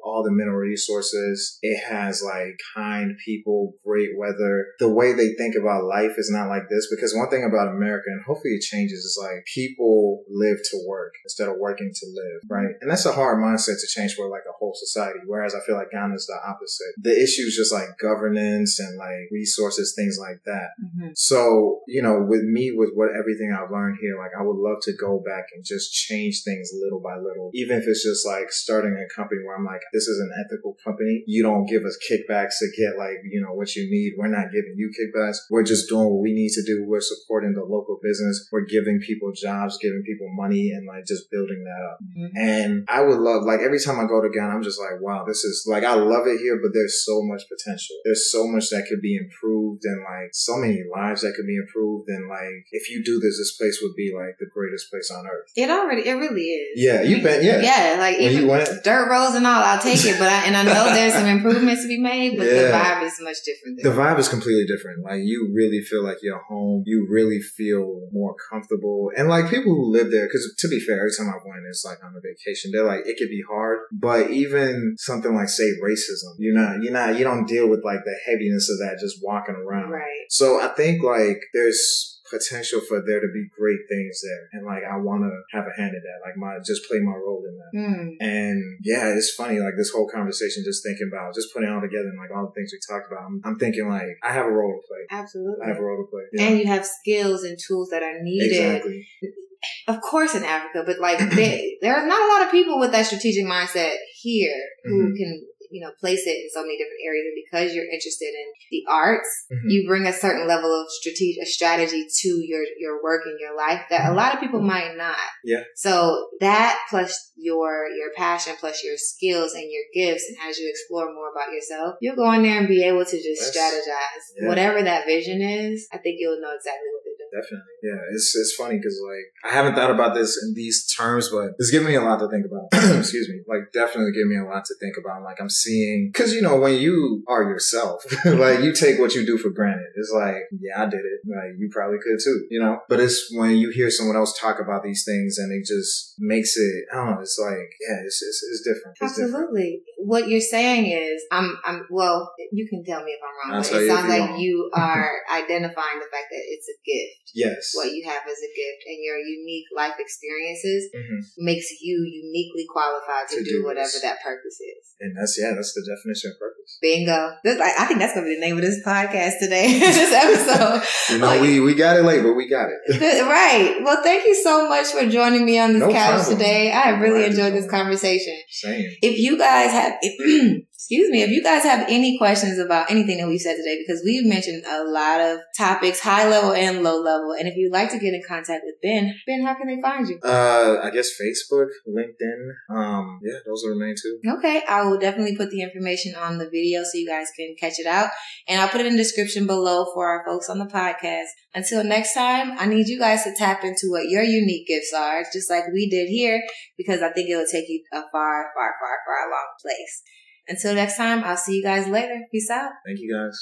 [SPEAKER 2] all the mineral resources. It has like kind people, great weather. The way they think about life is not like this because one thing about America, and hopefully it changes, is like people live to work instead of working to live, right? And that's a hard mindset to change for like a whole society. Whereas I feel like Ghana is the opposite. The issues just like governance and like resources, things like that.
[SPEAKER 1] Mm-hmm.
[SPEAKER 2] So, you know, with me, with what everything I've learned here, like I would love to go back and just change things little by little. Even if it's just like starting a company where I'm like, this is an ethical company. You don't give us kickbacks to get like, you know, what you need. We're not giving you kickbacks. We're just doing what we need to do. We're supporting the local business. We're giving people jobs, giving people money and like just building that up.
[SPEAKER 1] Mm-hmm.
[SPEAKER 2] And I would love, like, every time I go to Ghana, I'm just like, wow, this is like, I love it here, but there's so much potential. There's so much that could be improved and like so many lives that could be improved. And like, if you do this, this place would be like the greatest place on earth.
[SPEAKER 1] It already, it really is.
[SPEAKER 2] Yeah, you've been, yeah.
[SPEAKER 1] Yeah, like
[SPEAKER 2] When
[SPEAKER 1] even
[SPEAKER 2] you went,
[SPEAKER 1] dirt roads and all, I'll take it. But I, and I know there's some improvements to be made, but the vibe is much different.
[SPEAKER 2] the vibe is completely different. Like you really feel like you're home. You really feel more comfortable. And like people who live there, because to be fair, every time I went, it's like on a vacation. They're like, it could be hard, but even something like say racism, you're not, you're not, you don't deal with like the heaviness of that just walking around.
[SPEAKER 1] Right.
[SPEAKER 2] So I think like there's potential for there to be great things there. And like I want to have a hand in that. Like my, just play my role in that.
[SPEAKER 1] Mm.
[SPEAKER 2] And yeah, it's funny, like this whole conversation, just thinking about, just putting it all together and like all the things we talked about. I'm, I'm thinking like, I have a role to play.
[SPEAKER 1] Absolutely.
[SPEAKER 2] I have a role to play. Yeah,
[SPEAKER 1] And you have skills and tools that are needed,
[SPEAKER 2] exactly.
[SPEAKER 1] of course, in Africa. But like, there, there are not a lot of people with that strategic mindset here who
[SPEAKER 2] Mhm.
[SPEAKER 1] can, you know, place it in so many different areas. And because you're interested in the arts,
[SPEAKER 2] Mhm.
[SPEAKER 1] you bring a certain level of strategic strategy to your your work and your life that a lot of people might not.
[SPEAKER 2] Yeah.
[SPEAKER 1] So that plus your your passion plus your skills and your gifts, and as you explore more about yourself, you'll go in there and be able to just
[SPEAKER 2] That's-
[SPEAKER 1] strategize
[SPEAKER 2] yeah.
[SPEAKER 1] whatever that vision is. I think you'll know exactly what to do.
[SPEAKER 2] Definitely. Yeah. It's, it's funny because like, I haven't thought about this in these terms, but it's giving me a lot to think about. Excuse me. Like definitely giving me a lot to think about. Like I'm seeing, cause you know, when you are yourself, like you take what you do for granted. It's like, yeah, I did it. Like you probably could too, you know, but it's when you hear someone else talk about these things and it just makes it, I don't know, it's like, yeah, it's, it's, it's different. It's different.
[SPEAKER 1] Absolutely. What you're saying is, I'm, I'm, well, you can tell me if I'm wrong,
[SPEAKER 2] I'll
[SPEAKER 1] but it sounds like
[SPEAKER 2] wrong.
[SPEAKER 1] you are identifying the fact that it's a gift.
[SPEAKER 2] Yes.
[SPEAKER 1] What you have as a gift and your unique life experiences
[SPEAKER 2] Mhm.
[SPEAKER 1] makes you uniquely qualified to,
[SPEAKER 2] To
[SPEAKER 1] do,
[SPEAKER 2] do
[SPEAKER 1] whatever
[SPEAKER 2] this.
[SPEAKER 1] that purpose is.
[SPEAKER 2] And that's, yeah, that's the definition of purpose.
[SPEAKER 1] Bingo. This, I, I think that's going to be the name of this podcast today, this episode.
[SPEAKER 2] You know,
[SPEAKER 1] Like-
[SPEAKER 2] we, we got it late, but we got it.
[SPEAKER 1] Good- right. Well, thank you so much for joining me on this
[SPEAKER 2] No
[SPEAKER 1] couch
[SPEAKER 2] problem.
[SPEAKER 1] today. I really enjoyed this conversation.
[SPEAKER 2] Same.
[SPEAKER 1] If you guys have, excuse me, if you guys have any questions about anything that we've said today, because we've mentioned a lot of topics, high level and low level, and if you'd like to get in contact with Ben, Ben, how can they find you?
[SPEAKER 2] Uh, I guess Facebook, LinkedIn. Um, yeah, those are the main two.
[SPEAKER 1] Okay, I will definitely put the information on the video so you guys can catch it out. And I'll put it in the description below for our folks on the podcast. Until next time, I need you guys to tap into what your unique gifts are, just like we did here, because I think it'll take you a far, far, far, far long place. Until next time, I'll see you guys later. Peace out.
[SPEAKER 2] Thank you guys.